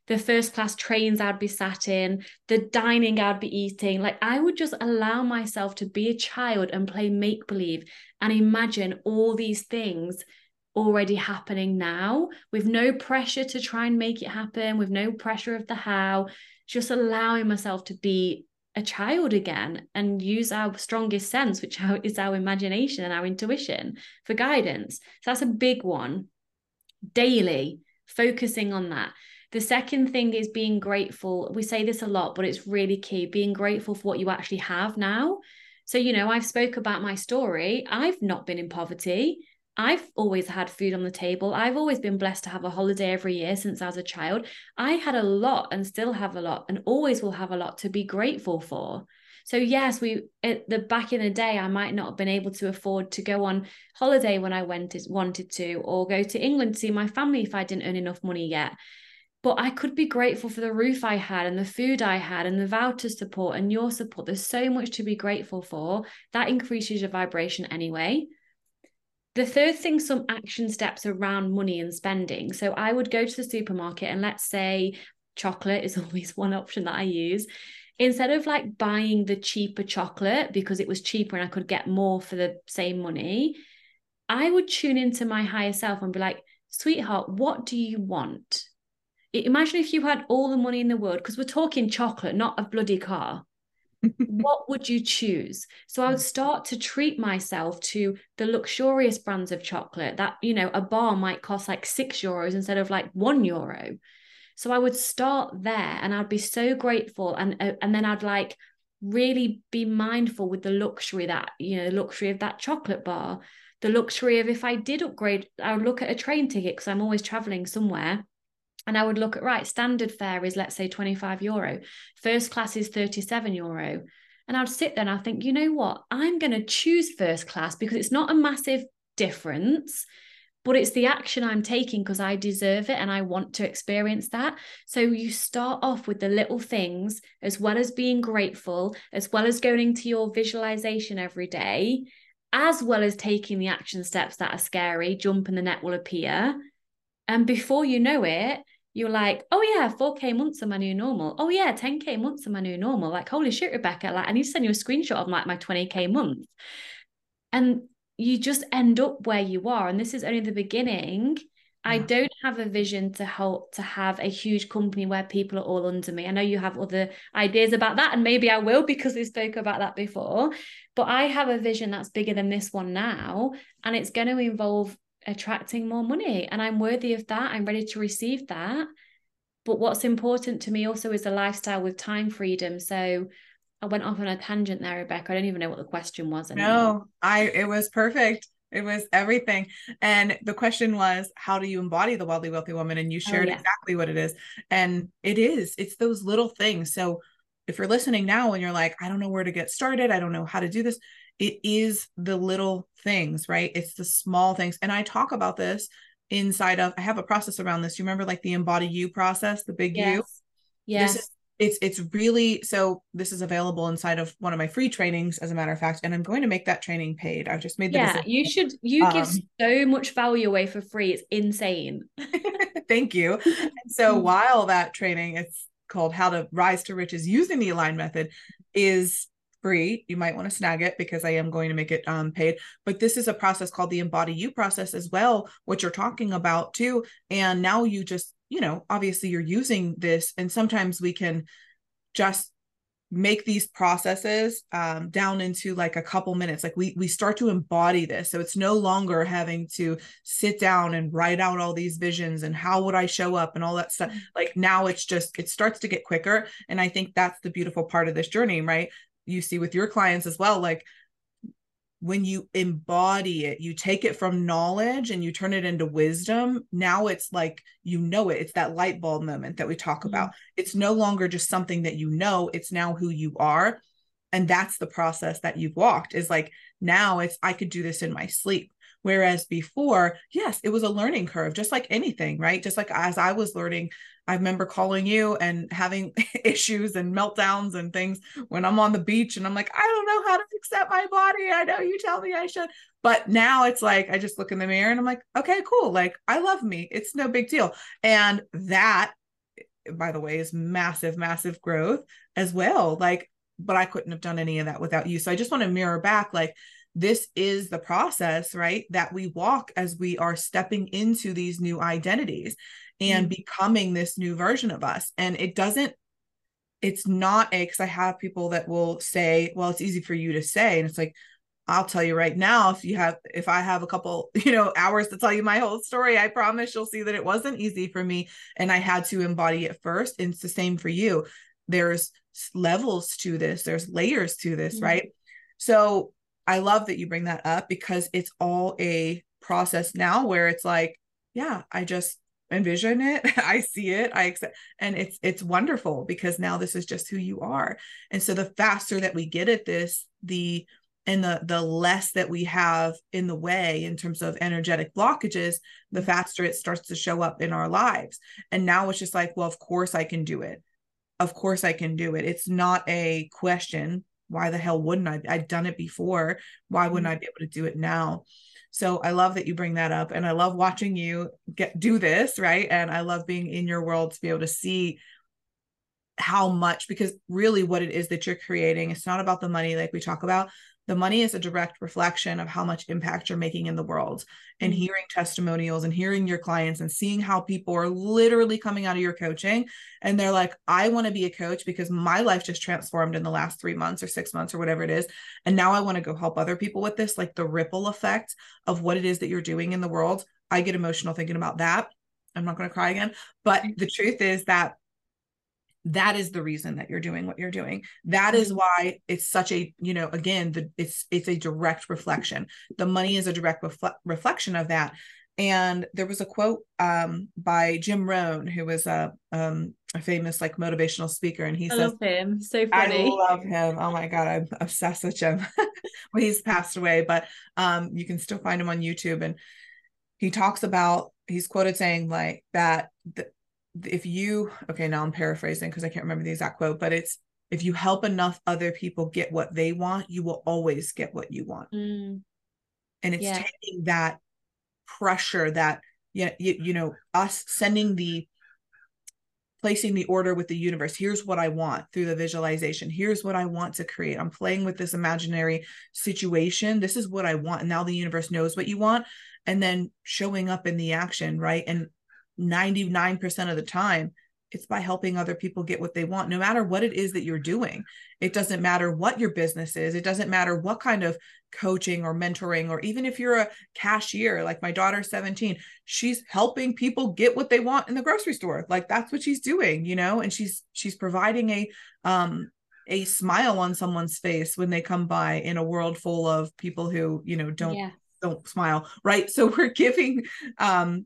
the first class trains I'd be sat in, the dining I'd be eating. Like I would just allow myself to be a child and play make believe and imagine all these things already happening now with no pressure to try and make it happen, with no pressure of the how, just allowing myself to be a child again and use our strongest sense, which is our imagination and our intuition for guidance. So that's a big one. Daily, focusing on that. The second thing is being grateful. We say this a lot, but it's really key being grateful for what you actually have now. So, you know, I've spoke about my story. I've not been in poverty. I've always had food on the table. I've always been blessed to have a holiday every year since I was a child. I had a lot and still have a lot and always will have a lot to be grateful for. So yes, we at the back in the day, I might not have been able to afford to go on holiday when I went wanted to, or go to England to see my family if I didn't earn enough money yet but I could be grateful for the roof I had and the food I had and the voucher support and your support. There's so much to be grateful for. That increases your vibration anyway. The third thing, some action steps around money and spending. So I would go to the supermarket and let's say chocolate is always one option that I use. Instead of like buying the cheaper chocolate because it was cheaper and I could get more for the same money, I would tune into my higher self and be like, sweetheart, what do you want? Imagine if you had all the money in the world, because we're talking chocolate, not a bloody car. what would you choose? So I would start to treat myself to the luxurious brands of chocolate that, you know, a bar might cost like six euros instead of like one euro. So I would start there and I'd be so grateful. And, uh, and then I'd like really be mindful with the luxury that, you know, luxury of that chocolate bar, the luxury of if I did upgrade, I would look at a train ticket because I'm always traveling somewhere and I would look at right, standard fare is let's say 25 euro, first class is 37 euro. And I'd sit there and I think, you know what? I'm going to choose first class because it's not a massive difference, but it's the action I'm taking because I deserve it and I want to experience that. So you start off with the little things as well as being grateful, as well as going to your visualization every day, as well as taking the action steps that are scary, jump and the net will appear. And before you know it, you're like, oh yeah, 4K months are my new normal. Oh yeah, 10K months are my new normal. Like, holy shit, Rebecca, like I need to send you a screenshot of like my 20K month. And you just end up where you are. And this is only the beginning. Yeah. I mm. don't have a vision to help to have a huge company where people are all under me. I know you have other ideas about that, and maybe I will because we spoke about that before. But I have a vision that's bigger than this one now, and it's going to involve attracting more money and I'm worthy of that. I'm ready to receive that. but what's important to me also is a lifestyle with time freedom so I went off on a tangent there, Rebecca. I don't even know what the question was. Anymore. No, I it was perfect. It was everything. And the question was, how do you embody the wildly wealthy woman? And you oh, shared oh, yeah. exactly what it is. And it is, it's those little things. So if you're listening now and you're like, I don't know where to get started, I don't know how to do this, it is the little things, right? It's the small things. And I talk about this inside of, I have a process around this. You remember like the embody you process, the big yes. you? Yes. This is it's it's really so this is available inside of one of my free trainings as a matter of fact and i'm going to make that training paid i've just made the yeah decision. you should you um, give so much value away for free it's insane thank you and so mm. while that training it's called how to rise to riches using the align method is free you might want to snag it because i am going to make it um, paid. But this is a process called the embody you process as well what you're talking about too. And now you just you know, obviously you're using this, and sometimes we can just make these processes um, down into like a couple minutes. Like we we start to embody this. So it's no longer having to sit down and write out all these visions and how would i show up and all that stuff. Mm-hmm. like now it's just it starts to get quicker. And i think that's the beautiful part of this journey right you see with your clients as well like when you embody it, you take it from knowledge and you turn it into wisdom. Now it's like you know it. It's that light bulb moment that we talk mm-hmm. about. It's no longer just something that you know, it's now who you are. And that's the process that you've walked is like now it's I could do this in my sleep. Whereas before, yes, it was a learning curve, just like anything, right? Just like as I was learning, I remember calling you and having issues and meltdowns and things when I'm on the beach and I'm like, I don't know how to accept my body. I know you tell me I should. But now it's like, I just look in the mirror and I'm like, okay, cool. Like, I love me. It's no big deal. And that, by the way, is massive, massive growth as well. Like, but I couldn't have done any of that without you. So I just want to mirror back, like, this is the process, right? That we walk as we are stepping into these new identities and mm-hmm. becoming this new version of us. And it doesn't, it's not a, because I have people that will say, well, it's easy for you to say. And it's like, I'll tell you right now, if you have, if I have a couple, you know, hours to tell you my whole story, I promise you'll see that it wasn't easy for me. And I had to embody it first. And it's the same for you. There's levels to this, there's layers to this, mm-hmm. right? So I love that you bring that up because it's all a process now where it's like, yeah, I just envision it, I see it, I accept, and it's it's wonderful because now this is just who you are. And so the faster that we get at this, the and the the less that we have in the way in terms of energetic blockages the mm-hmm. faster it starts to show up in our lives. And now it's just like well of course i can do it. Of course i can do it. It's not a question why the hell wouldn't I? I've done it before. Why wouldn't mm-hmm. I be able to do it now? So I love that you bring that up and I love watching you get do this, right? And I love being in your world to be able to see how much because really what it is that you're creating it's not about the money like we talk about the money is a direct reflection of how much impact you're making in the world and mm-hmm. hearing testimonials and hearing your clients and seeing how people are literally coming out of your coaching and they're like i want to be a coach because my life just transformed in the last 3 months or 6 months or whatever it is and now i want to go help other people with this like the ripple effect of what it is that you're doing in the world i get emotional thinking about that i'm not going to cry again but mm-hmm. the truth is that that is the reason that you're doing what you're doing. That is mm-hmm. why it's such a you know again the it's it's a direct reflection. The money is a direct refle- reflection of that. And there was a quote um, by jim rohn who was a um, a famous like motivational speaker and he I says love him. So funny. i love him. Oh my god i'm obsessed with him well he's passed away but um you can still find him on youtube. And he talks about he's quoted saying like that the, if you okay now i'm paraphrasing because i can't remember the exact quote but it's if you help enough other people get what they want you will always get what you want mm. and it's yeah. taking that pressure that you, you, you know us sending the placing the order with the universe here's what i want through the visualization here's what i want to create i'm playing with this imaginary situation this is what i want and now the universe knows what you want and then showing up in the action right and 99% of the time it's by helping other people get what they want, no matter what it is that you're doing. It doesn't matter what your business is, it doesn't matter what kind of coaching or mentoring, or even if you're a cashier, like my daughter's 17, she's helping people get what they want in the grocery store. Like that's what she's doing, you know, and she's she's providing a um a smile on someone's face when they come by in a world full of people who, you know, don't yeah. don't smile, right? So we're giving um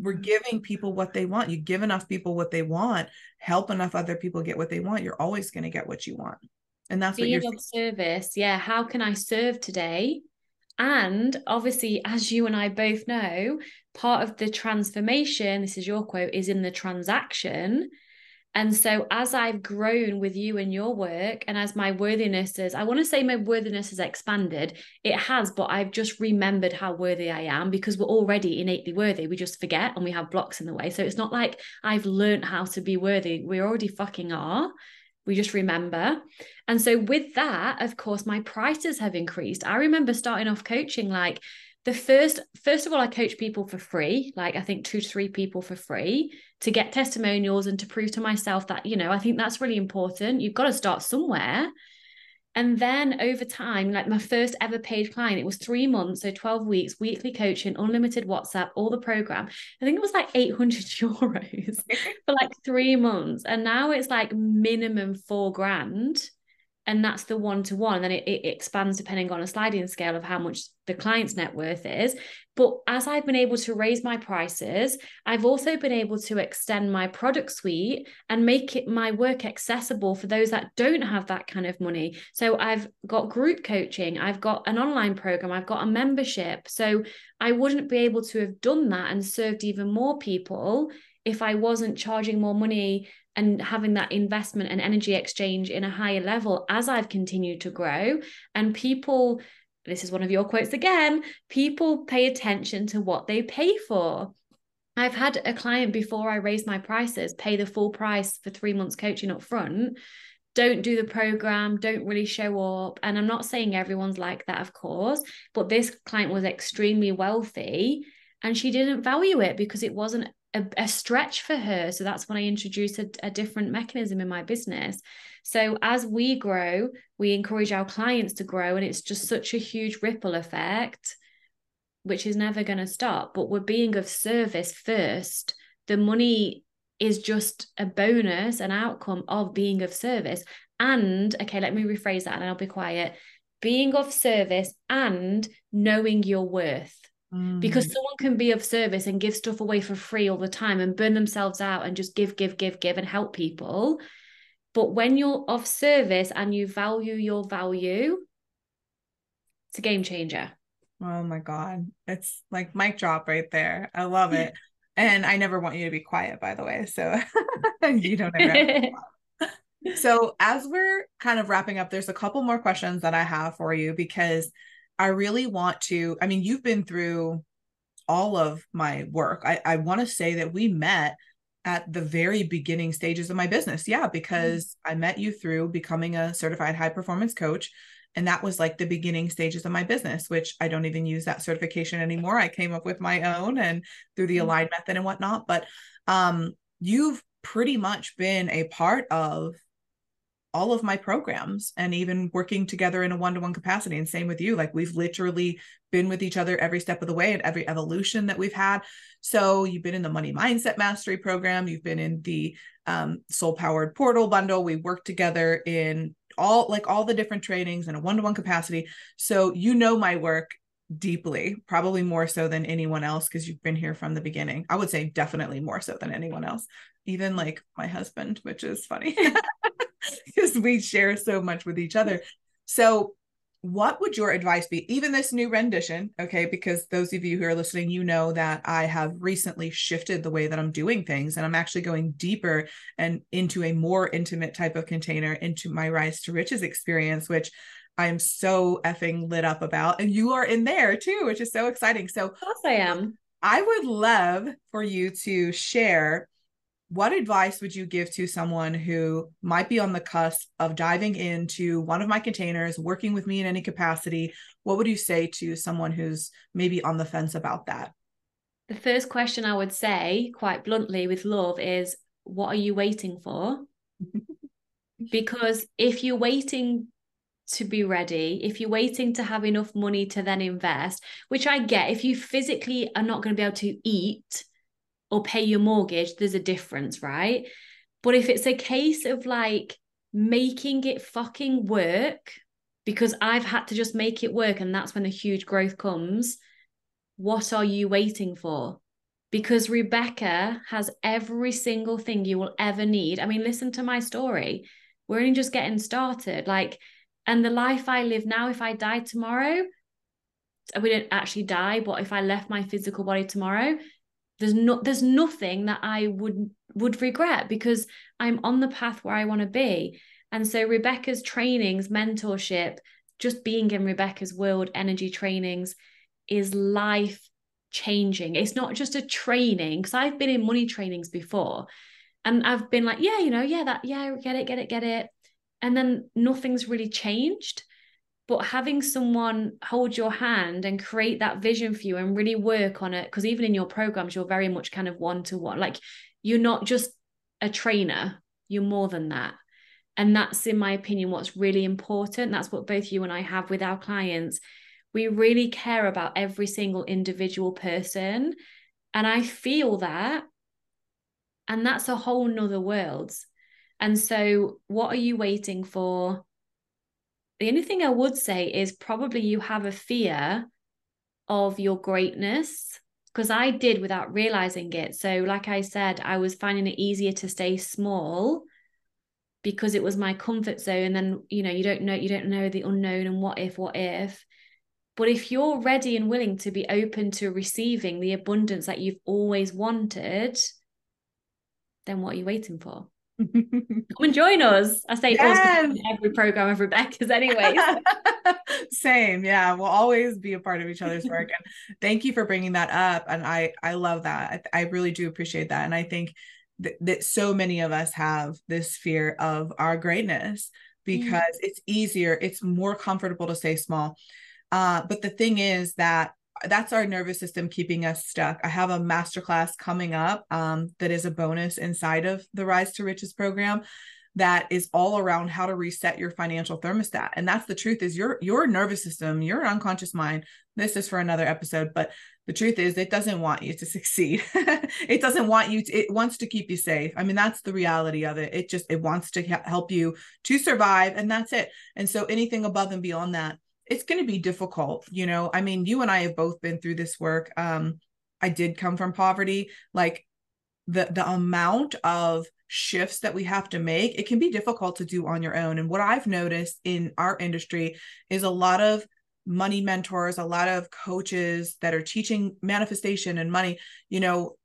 we're giving people what they want. You give enough people what they want, help enough other people get what they want, you're always going to get what you want. And that's Being what you're of service. Yeah. How can I serve today? And obviously, as you and I both know, part of the transformation, this is your quote, is in the transaction. And so, as I've grown with you and your work, and as my worthiness is, I want to say my worthiness has expanded. It has, but I've just remembered how worthy I am because we're already innately worthy. We just forget and we have blocks in the way. So, it's not like I've learned how to be worthy. We already fucking are. We just remember. And so, with that, of course, my prices have increased. I remember starting off coaching like, the first first of all i coach people for free like i think two to three people for free to get testimonials and to prove to myself that you know i think that's really important. You've got to start somewhere. And then over time like my first ever paid client it was three months so 12 weeks weekly coaching unlimited whatsapp all the program. I think it was like 800 euros for like three months. And now it's like minimum four grand and that's the one to one. Then it, it expands depending on a sliding scale of how much the client's net worth is. But as I've been able to raise my prices, I've also been able to extend my product suite and make it my work accessible for those that don't have that kind of money. So I've got group coaching, I've got an online program, I've got a membership. So I wouldn't be able to have done that and served even more people if I wasn't charging more money and having that investment and energy exchange in a higher level as I've continued to grow. And people, this is one of your quotes again, people pay attention to what they pay for. I've had a client before I raised my prices pay the full price for three months coaching up front don't do the program, don't really show up. And I'm not saying everyone's like that, of course, but this client was extremely wealthy and she didn't value it because it wasn't a, a stretch for her. So that's when I introduced a, a different mechanism in my business. So as we grow, we encourage our clients to grow, and it's just such a huge ripple effect, which is never going to stop. But we're being of service first. The money is just a bonus, an outcome of being of service. And okay, let me rephrase that and I'll be quiet. Being of service and knowing your worth because mm. someone can be of service and give stuff away for free all the time and burn themselves out and just give give give give and help people. But when you're of service and you value your value it's a game changer. Oh my god. It's like mic drop right there. I love it. And i never want you to be quiet by the way so you don't ever so as we're kind of wrapping up there's a couple more questions that i have for you because I really want to, I mean, you've been through all of my work. I, I want to say that we met at the very beginning stages of my business. Yeah, because mm-hmm. I met you through becoming a certified high performance coach. And that was like the beginning stages of my business, which I don't even use that certification anymore. I came up with my own and through the mm-hmm. aligned method and whatnot. But um, you've pretty much been a part of all of my programs and even working together in a one-to-one capacity. And same with you like we've literally been with each other every step of the way and every evolution that we've had. So you've been in the money mindset mastery program you've been in the um, soul powered portal bundle. We worked together in all like all the different trainings in a one-to-one capacity. So you know my work deeply probably more so than anyone else because you've been here from the beginning. I would say definitely more so than anyone else even like my husband which is funny we share so much with each other. So, what would your advice be? Even this new rendition, okay? Because those of you who are listening, you know that I have recently shifted the way that I'm doing things, and I'm actually going deeper and into a more intimate type of container into my Rise to Riches experience, which I'm so effing lit up about. And you are in there too, which is so exciting. So, of course, I am. I would love for you to share what advice would you give to someone who might be on the cusp of diving into one of my containers, working with me in any capacity? What would you say to someone who's maybe on the fence about that? The first question I would say, quite bluntly, with love, is what are you waiting for? because if you're waiting to be ready, if you're waiting to have enough money to then invest, which I get, if you physically are not going to be able to eat or pay your mortgage, there's a difference, right? But if it's a case of like making it fucking work, because I've had to just make it work, and that's when the huge growth comes, what are you waiting for? Because Rebecca has every single thing you will ever need. I mean, listen to my story. We're only just getting started. Like, and the life I live now, if I died tomorrow, we didn't actually die, but if I left my physical body tomorrow, there's not there's nothing that I would would regret because I'm on the path where I want to be. And so Rebecca's trainings, mentorship, just being in Rebecca's world energy trainings is life changing. It's not just a training because I've been in money trainings before and I've been like, yeah, you know, yeah, that, yeah, get it, get it, get it and then nothing's really changed but having someone hold your hand and create that vision for you and really work on it because even in your programs you're very much kind of one to one like you're not just a trainer you're more than that. And that's in my opinion what's really important. That's what both you and I have with our clients. We really care about every single individual person. And I feel that. And that's a whole nother world. And so, what are you waiting for? The only thing I would say is probably you have a fear of your greatness because I did without realizing it. So, like I said, I was finding it easier to stay small because it was my comfort zone. And then, you know, you don't know, you don't know the unknown and what if, what if. But if you're ready and willing to be open to receiving the abundance that you've always wanted, then what are you waiting for? Come and join us. I say yes. every program of Rebecca's anyway. Same. Yeah. We'll always be a part of each other's work. and thank you for bringing that up. And I, I love that. I, I really do appreciate that. And I think th- that so many of us have this fear of our greatness mm. because mm. it's easier, it's more comfortable to stay small. Uh, but the thing is that that's our nervous system keeping us stuck. I have a masterclass coming up um, that is a bonus inside of the Rise to Riches program that is all around how to reset your financial thermostat. And that's the truth is your your nervous system, your unconscious mind. This is for another episode, but the truth is it doesn't want you to succeed. it doesn't want you to, it wants to keep you safe. I mean, that's the reality of it. It just it wants to help you to survive and that's it. And so anything above and beyond that it's going to be difficult you know? I mean you and i have both been through this work. Um i did come from poverty. Like the the amount of shifts that we have to make it can be difficult to do on your own. And what i've noticed in our industry is a lot of money mentors a lot of coaches that are teaching manifestation and money you know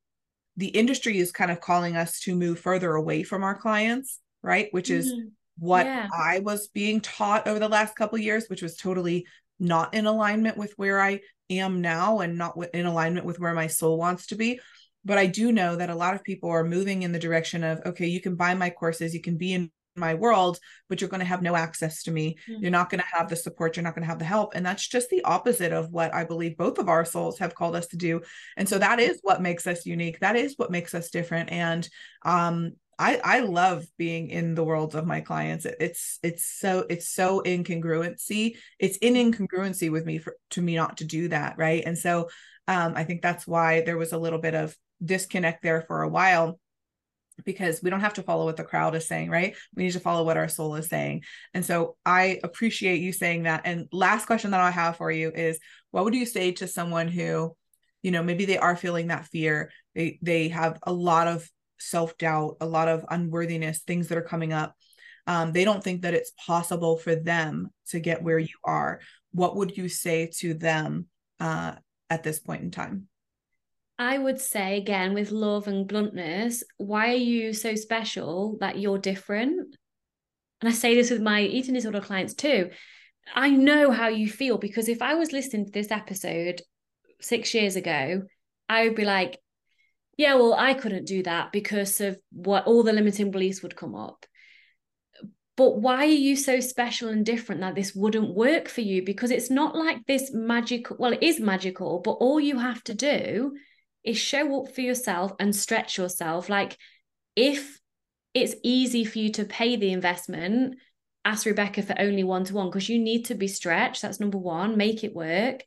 the industry is kind of calling us to move further away from our clients right? Which mm-hmm. is what yeah. I was being taught over the last couple years, which was totally not in alignment with where I am now and not in alignment with where my soul wants to be. But I do know that a lot of people are moving in the direction of, okay, you can buy my courses, you can be in my world, but you're going to have no access to me. Mm-hmm. You're not going to have the support. You're not going to have the help. And that's just the opposite of what I believe both of our souls have called us to do. And so that is what makes us unique. That is what makes us different. And um, I I love being in the worlds of my clients. It's it's so it's so incongruency. It's in incongruency with me for to me not to do that, right? And so um, I think that's why there was a little bit of disconnect there for a while because we don't have to follow what the crowd is saying, right? We need to follow what our soul is saying. And so I appreciate you saying that. And last question that I have for you is what would you say to someone who, you know, maybe they are feeling that fear. They they have a lot of self doubt, a lot of unworthiness, things that are coming up. Um, they don't think that it's possible for them to get where you are. What would you say to them uh, at this point in time? I would say again with love and bluntness, why are you so special that you're different? And I say this with my eating disorder clients too. I know how you feel because if I was listening to this episode six years ago, I would be like, yeah, well, I couldn't do that because of what all the limiting beliefs would come up. But why are you so special and different that this wouldn't work for you? Because it's not like this magical, well, it is magical, but all you have to do is show up for yourself and stretch yourself. Like if it's easy for you to pay the investment, ask Rebecca for only one to one because you need to be stretched. That's number one. Make it work.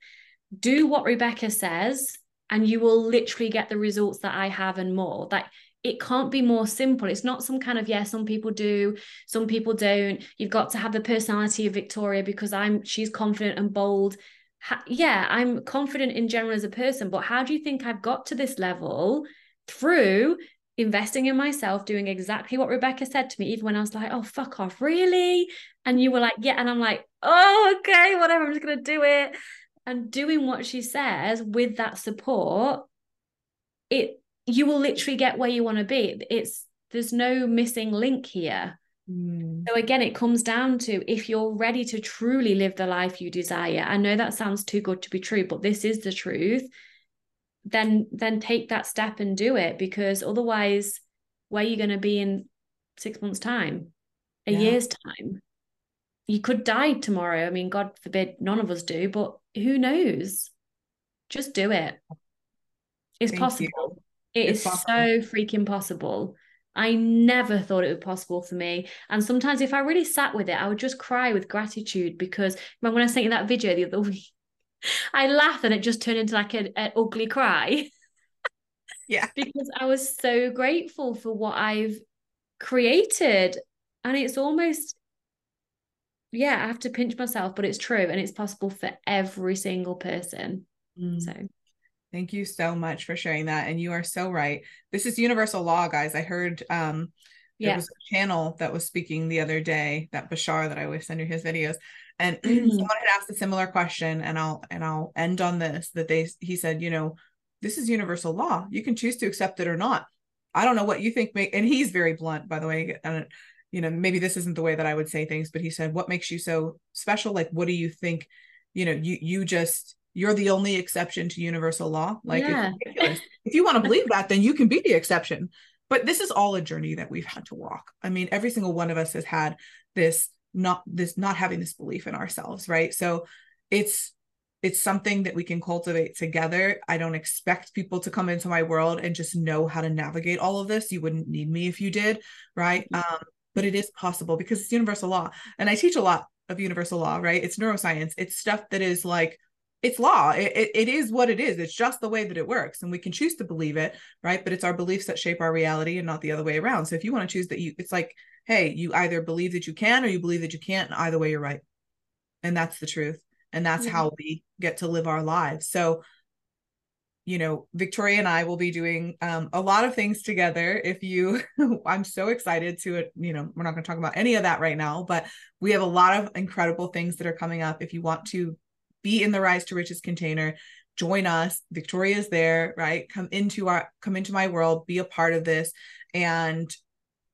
Do what Rebecca says, and you will literally get the results that I have and more. Like it can't be more simple. It's not some kind of, yeah, some people do, some people don't. You've got to have the personality of Victoria because I'm she's confident and bold. Ha- yeah, I'm confident in general as a person, but how do you think I've got to this level through investing in myself, doing exactly what Rebecca said to me, even when I was like, oh, fuck off, really? And you were like, yeah. And I'm like, oh, okay, whatever, I'm just going to do it. And doing what she says with that support, it you will literally get where you want to be. It's there's no missing link here. Mm. So again, it comes down to if you're ready to truly live the life you desire. I know that sounds too good to be true, but this is the truth. Then then take that step and do it because otherwise, where are you going to be in six months' time, a yeah. year's time? You could die tomorrow. I mean, God forbid none of us do, but who knows? Just do it. It's Thank possible. It it's is possible. so freaking possible. I never thought it would be possible for me. And sometimes if I really sat with it, I would just cry with gratitude because remember when I sent you that video the other week, I laughed and it just turned into like an, an ugly cry. Yeah. because I was so grateful for what I've created. And it's almost, yeah, I have to pinch myself, but it's true and it's possible for every single person. Mm. So Thank you so much for sharing that. And you are so right. This is universal law, guys. I heard um there yeah. was a channel that was speaking the other day, that Bashar that I always send you his videos. And someone had asked a similar question, and I'll and I'll end on this that they he said, you know, this is universal law. You can choose to accept it or not. I don't know what you think make and he's very blunt, by the way. You know, maybe this isn't the way that I would say things, but he said, What makes you so special? Like, what do you think? You know, you you just you're the only exception to universal law. Like, yeah. if you want to believe that, then you can be the exception. But this is all a journey that we've had to walk. I mean, every single one of us has had this not this not having this belief in ourselves, right? So it's it's something that we can cultivate together. I don't expect people to come into my world and just know how to navigate all of this. You wouldn't need me if you did, right? Mm-hmm. Um, but it is possible because it's universal law. And I teach a lot of universal law, right? It's neuroscience. It's stuff that is like it's law. It, it is what it is. It's just the way that it works. And we can choose to believe it right? But it's our beliefs that shape our reality and not the other way around. So if you want to choose that you it's like hey you either believe that you can or you believe that you can't. And either way you're right. And that's the truth. And that's mm-hmm. how we get to live our lives. So you know victoria and i will be doing um, a lot of things together if you i'm so excited to you know we're not going to talk about any of that right now but we have a lot of incredible things that are coming up. If you want to be in the rise to riches container join us. Victoria is there right? Come into our come into my world be a part of this and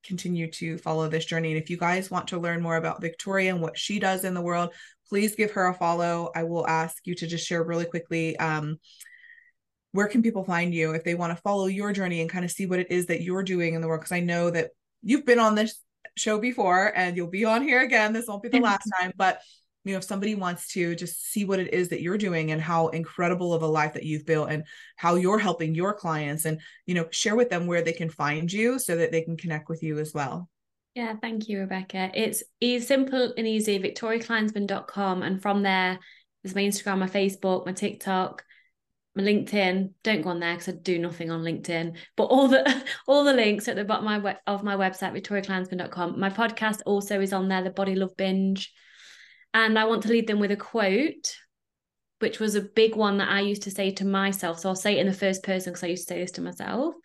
continue to follow this journey. And if you guys want to learn more about victoria and what she does in the world please give her a follow. I will ask you to just share really quickly um, where can people find you if they want to follow your journey and kind of see what it is that you're doing in the world? Because i know that you've been on this show before and you'll be on here again. This won't be the last time but you know if somebody wants to just see what it is that you're doing and how incredible of a life that you've built and how you're helping your clients and you know share with them where they can find you so that they can connect with you as well. Yeah thank you rebecca. It's easy, simple and easy victoriakleinsman.com and from there there's my instagram my facebook my tiktok linkedin don't go on there because i do nothing on linkedin but all the all the links at the bottom of my, of my website victoriakleinsman.com my podcast also is on there the body love binge and I want to lead them with a quote, which was a big one that I used to say to myself. So I'll say it in the first person because I used to say this to myself.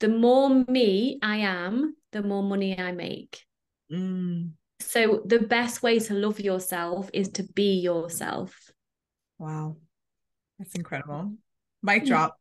The more me I am, the more money I make. Mm. So the best way to love yourself is to be yourself. Wow. That's incredible. Mic drop.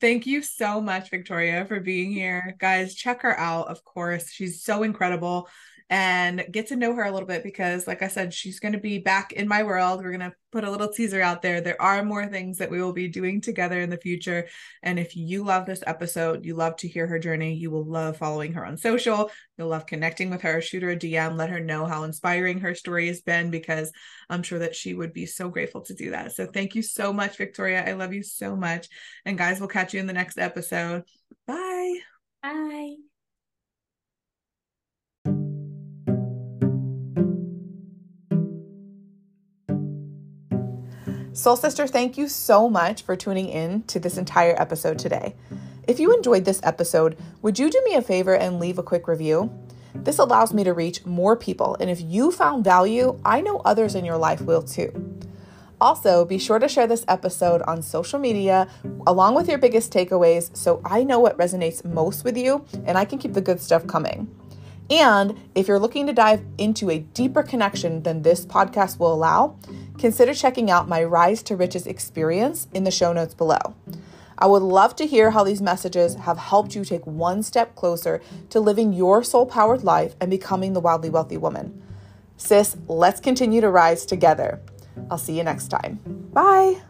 Thank you so much, Victoria, for being here. Guys, check her out. Of course, she's so incredible and get to know her a little bit because, like I said, she's going to be back in my world. We're going to put a little teaser out there. There are more things that we will be doing together in the future. And if you love this episode, you love to hear her journey, you will love following her on social. You'll love connecting with her. Shoot her a DM, let her know how inspiring her story has been because I'm sure that she would be so grateful to do that. So thank you so much, Victoria. I love you so much. And guys, we'll catch you in the next episode. Bye. Bye. Soul Sister, thank you so much for tuning in to this entire episode today. If you enjoyed this episode, would you do me a favor and leave a quick review? This allows me to reach more people, and if you found value, I know others in your life will too. Also, be sure to share this episode on social media along with your biggest takeaways so I know what resonates most with you and I can keep the good stuff coming. And if you're looking to dive into a deeper connection than this podcast will allow, consider checking out my Rise to Riches experience in the show notes below. I would love to hear how these messages have helped you take one step closer to living your soul powered life and becoming the wildly wealthy woman. Sis, let's continue to rise together. I'll see you next time. Bye.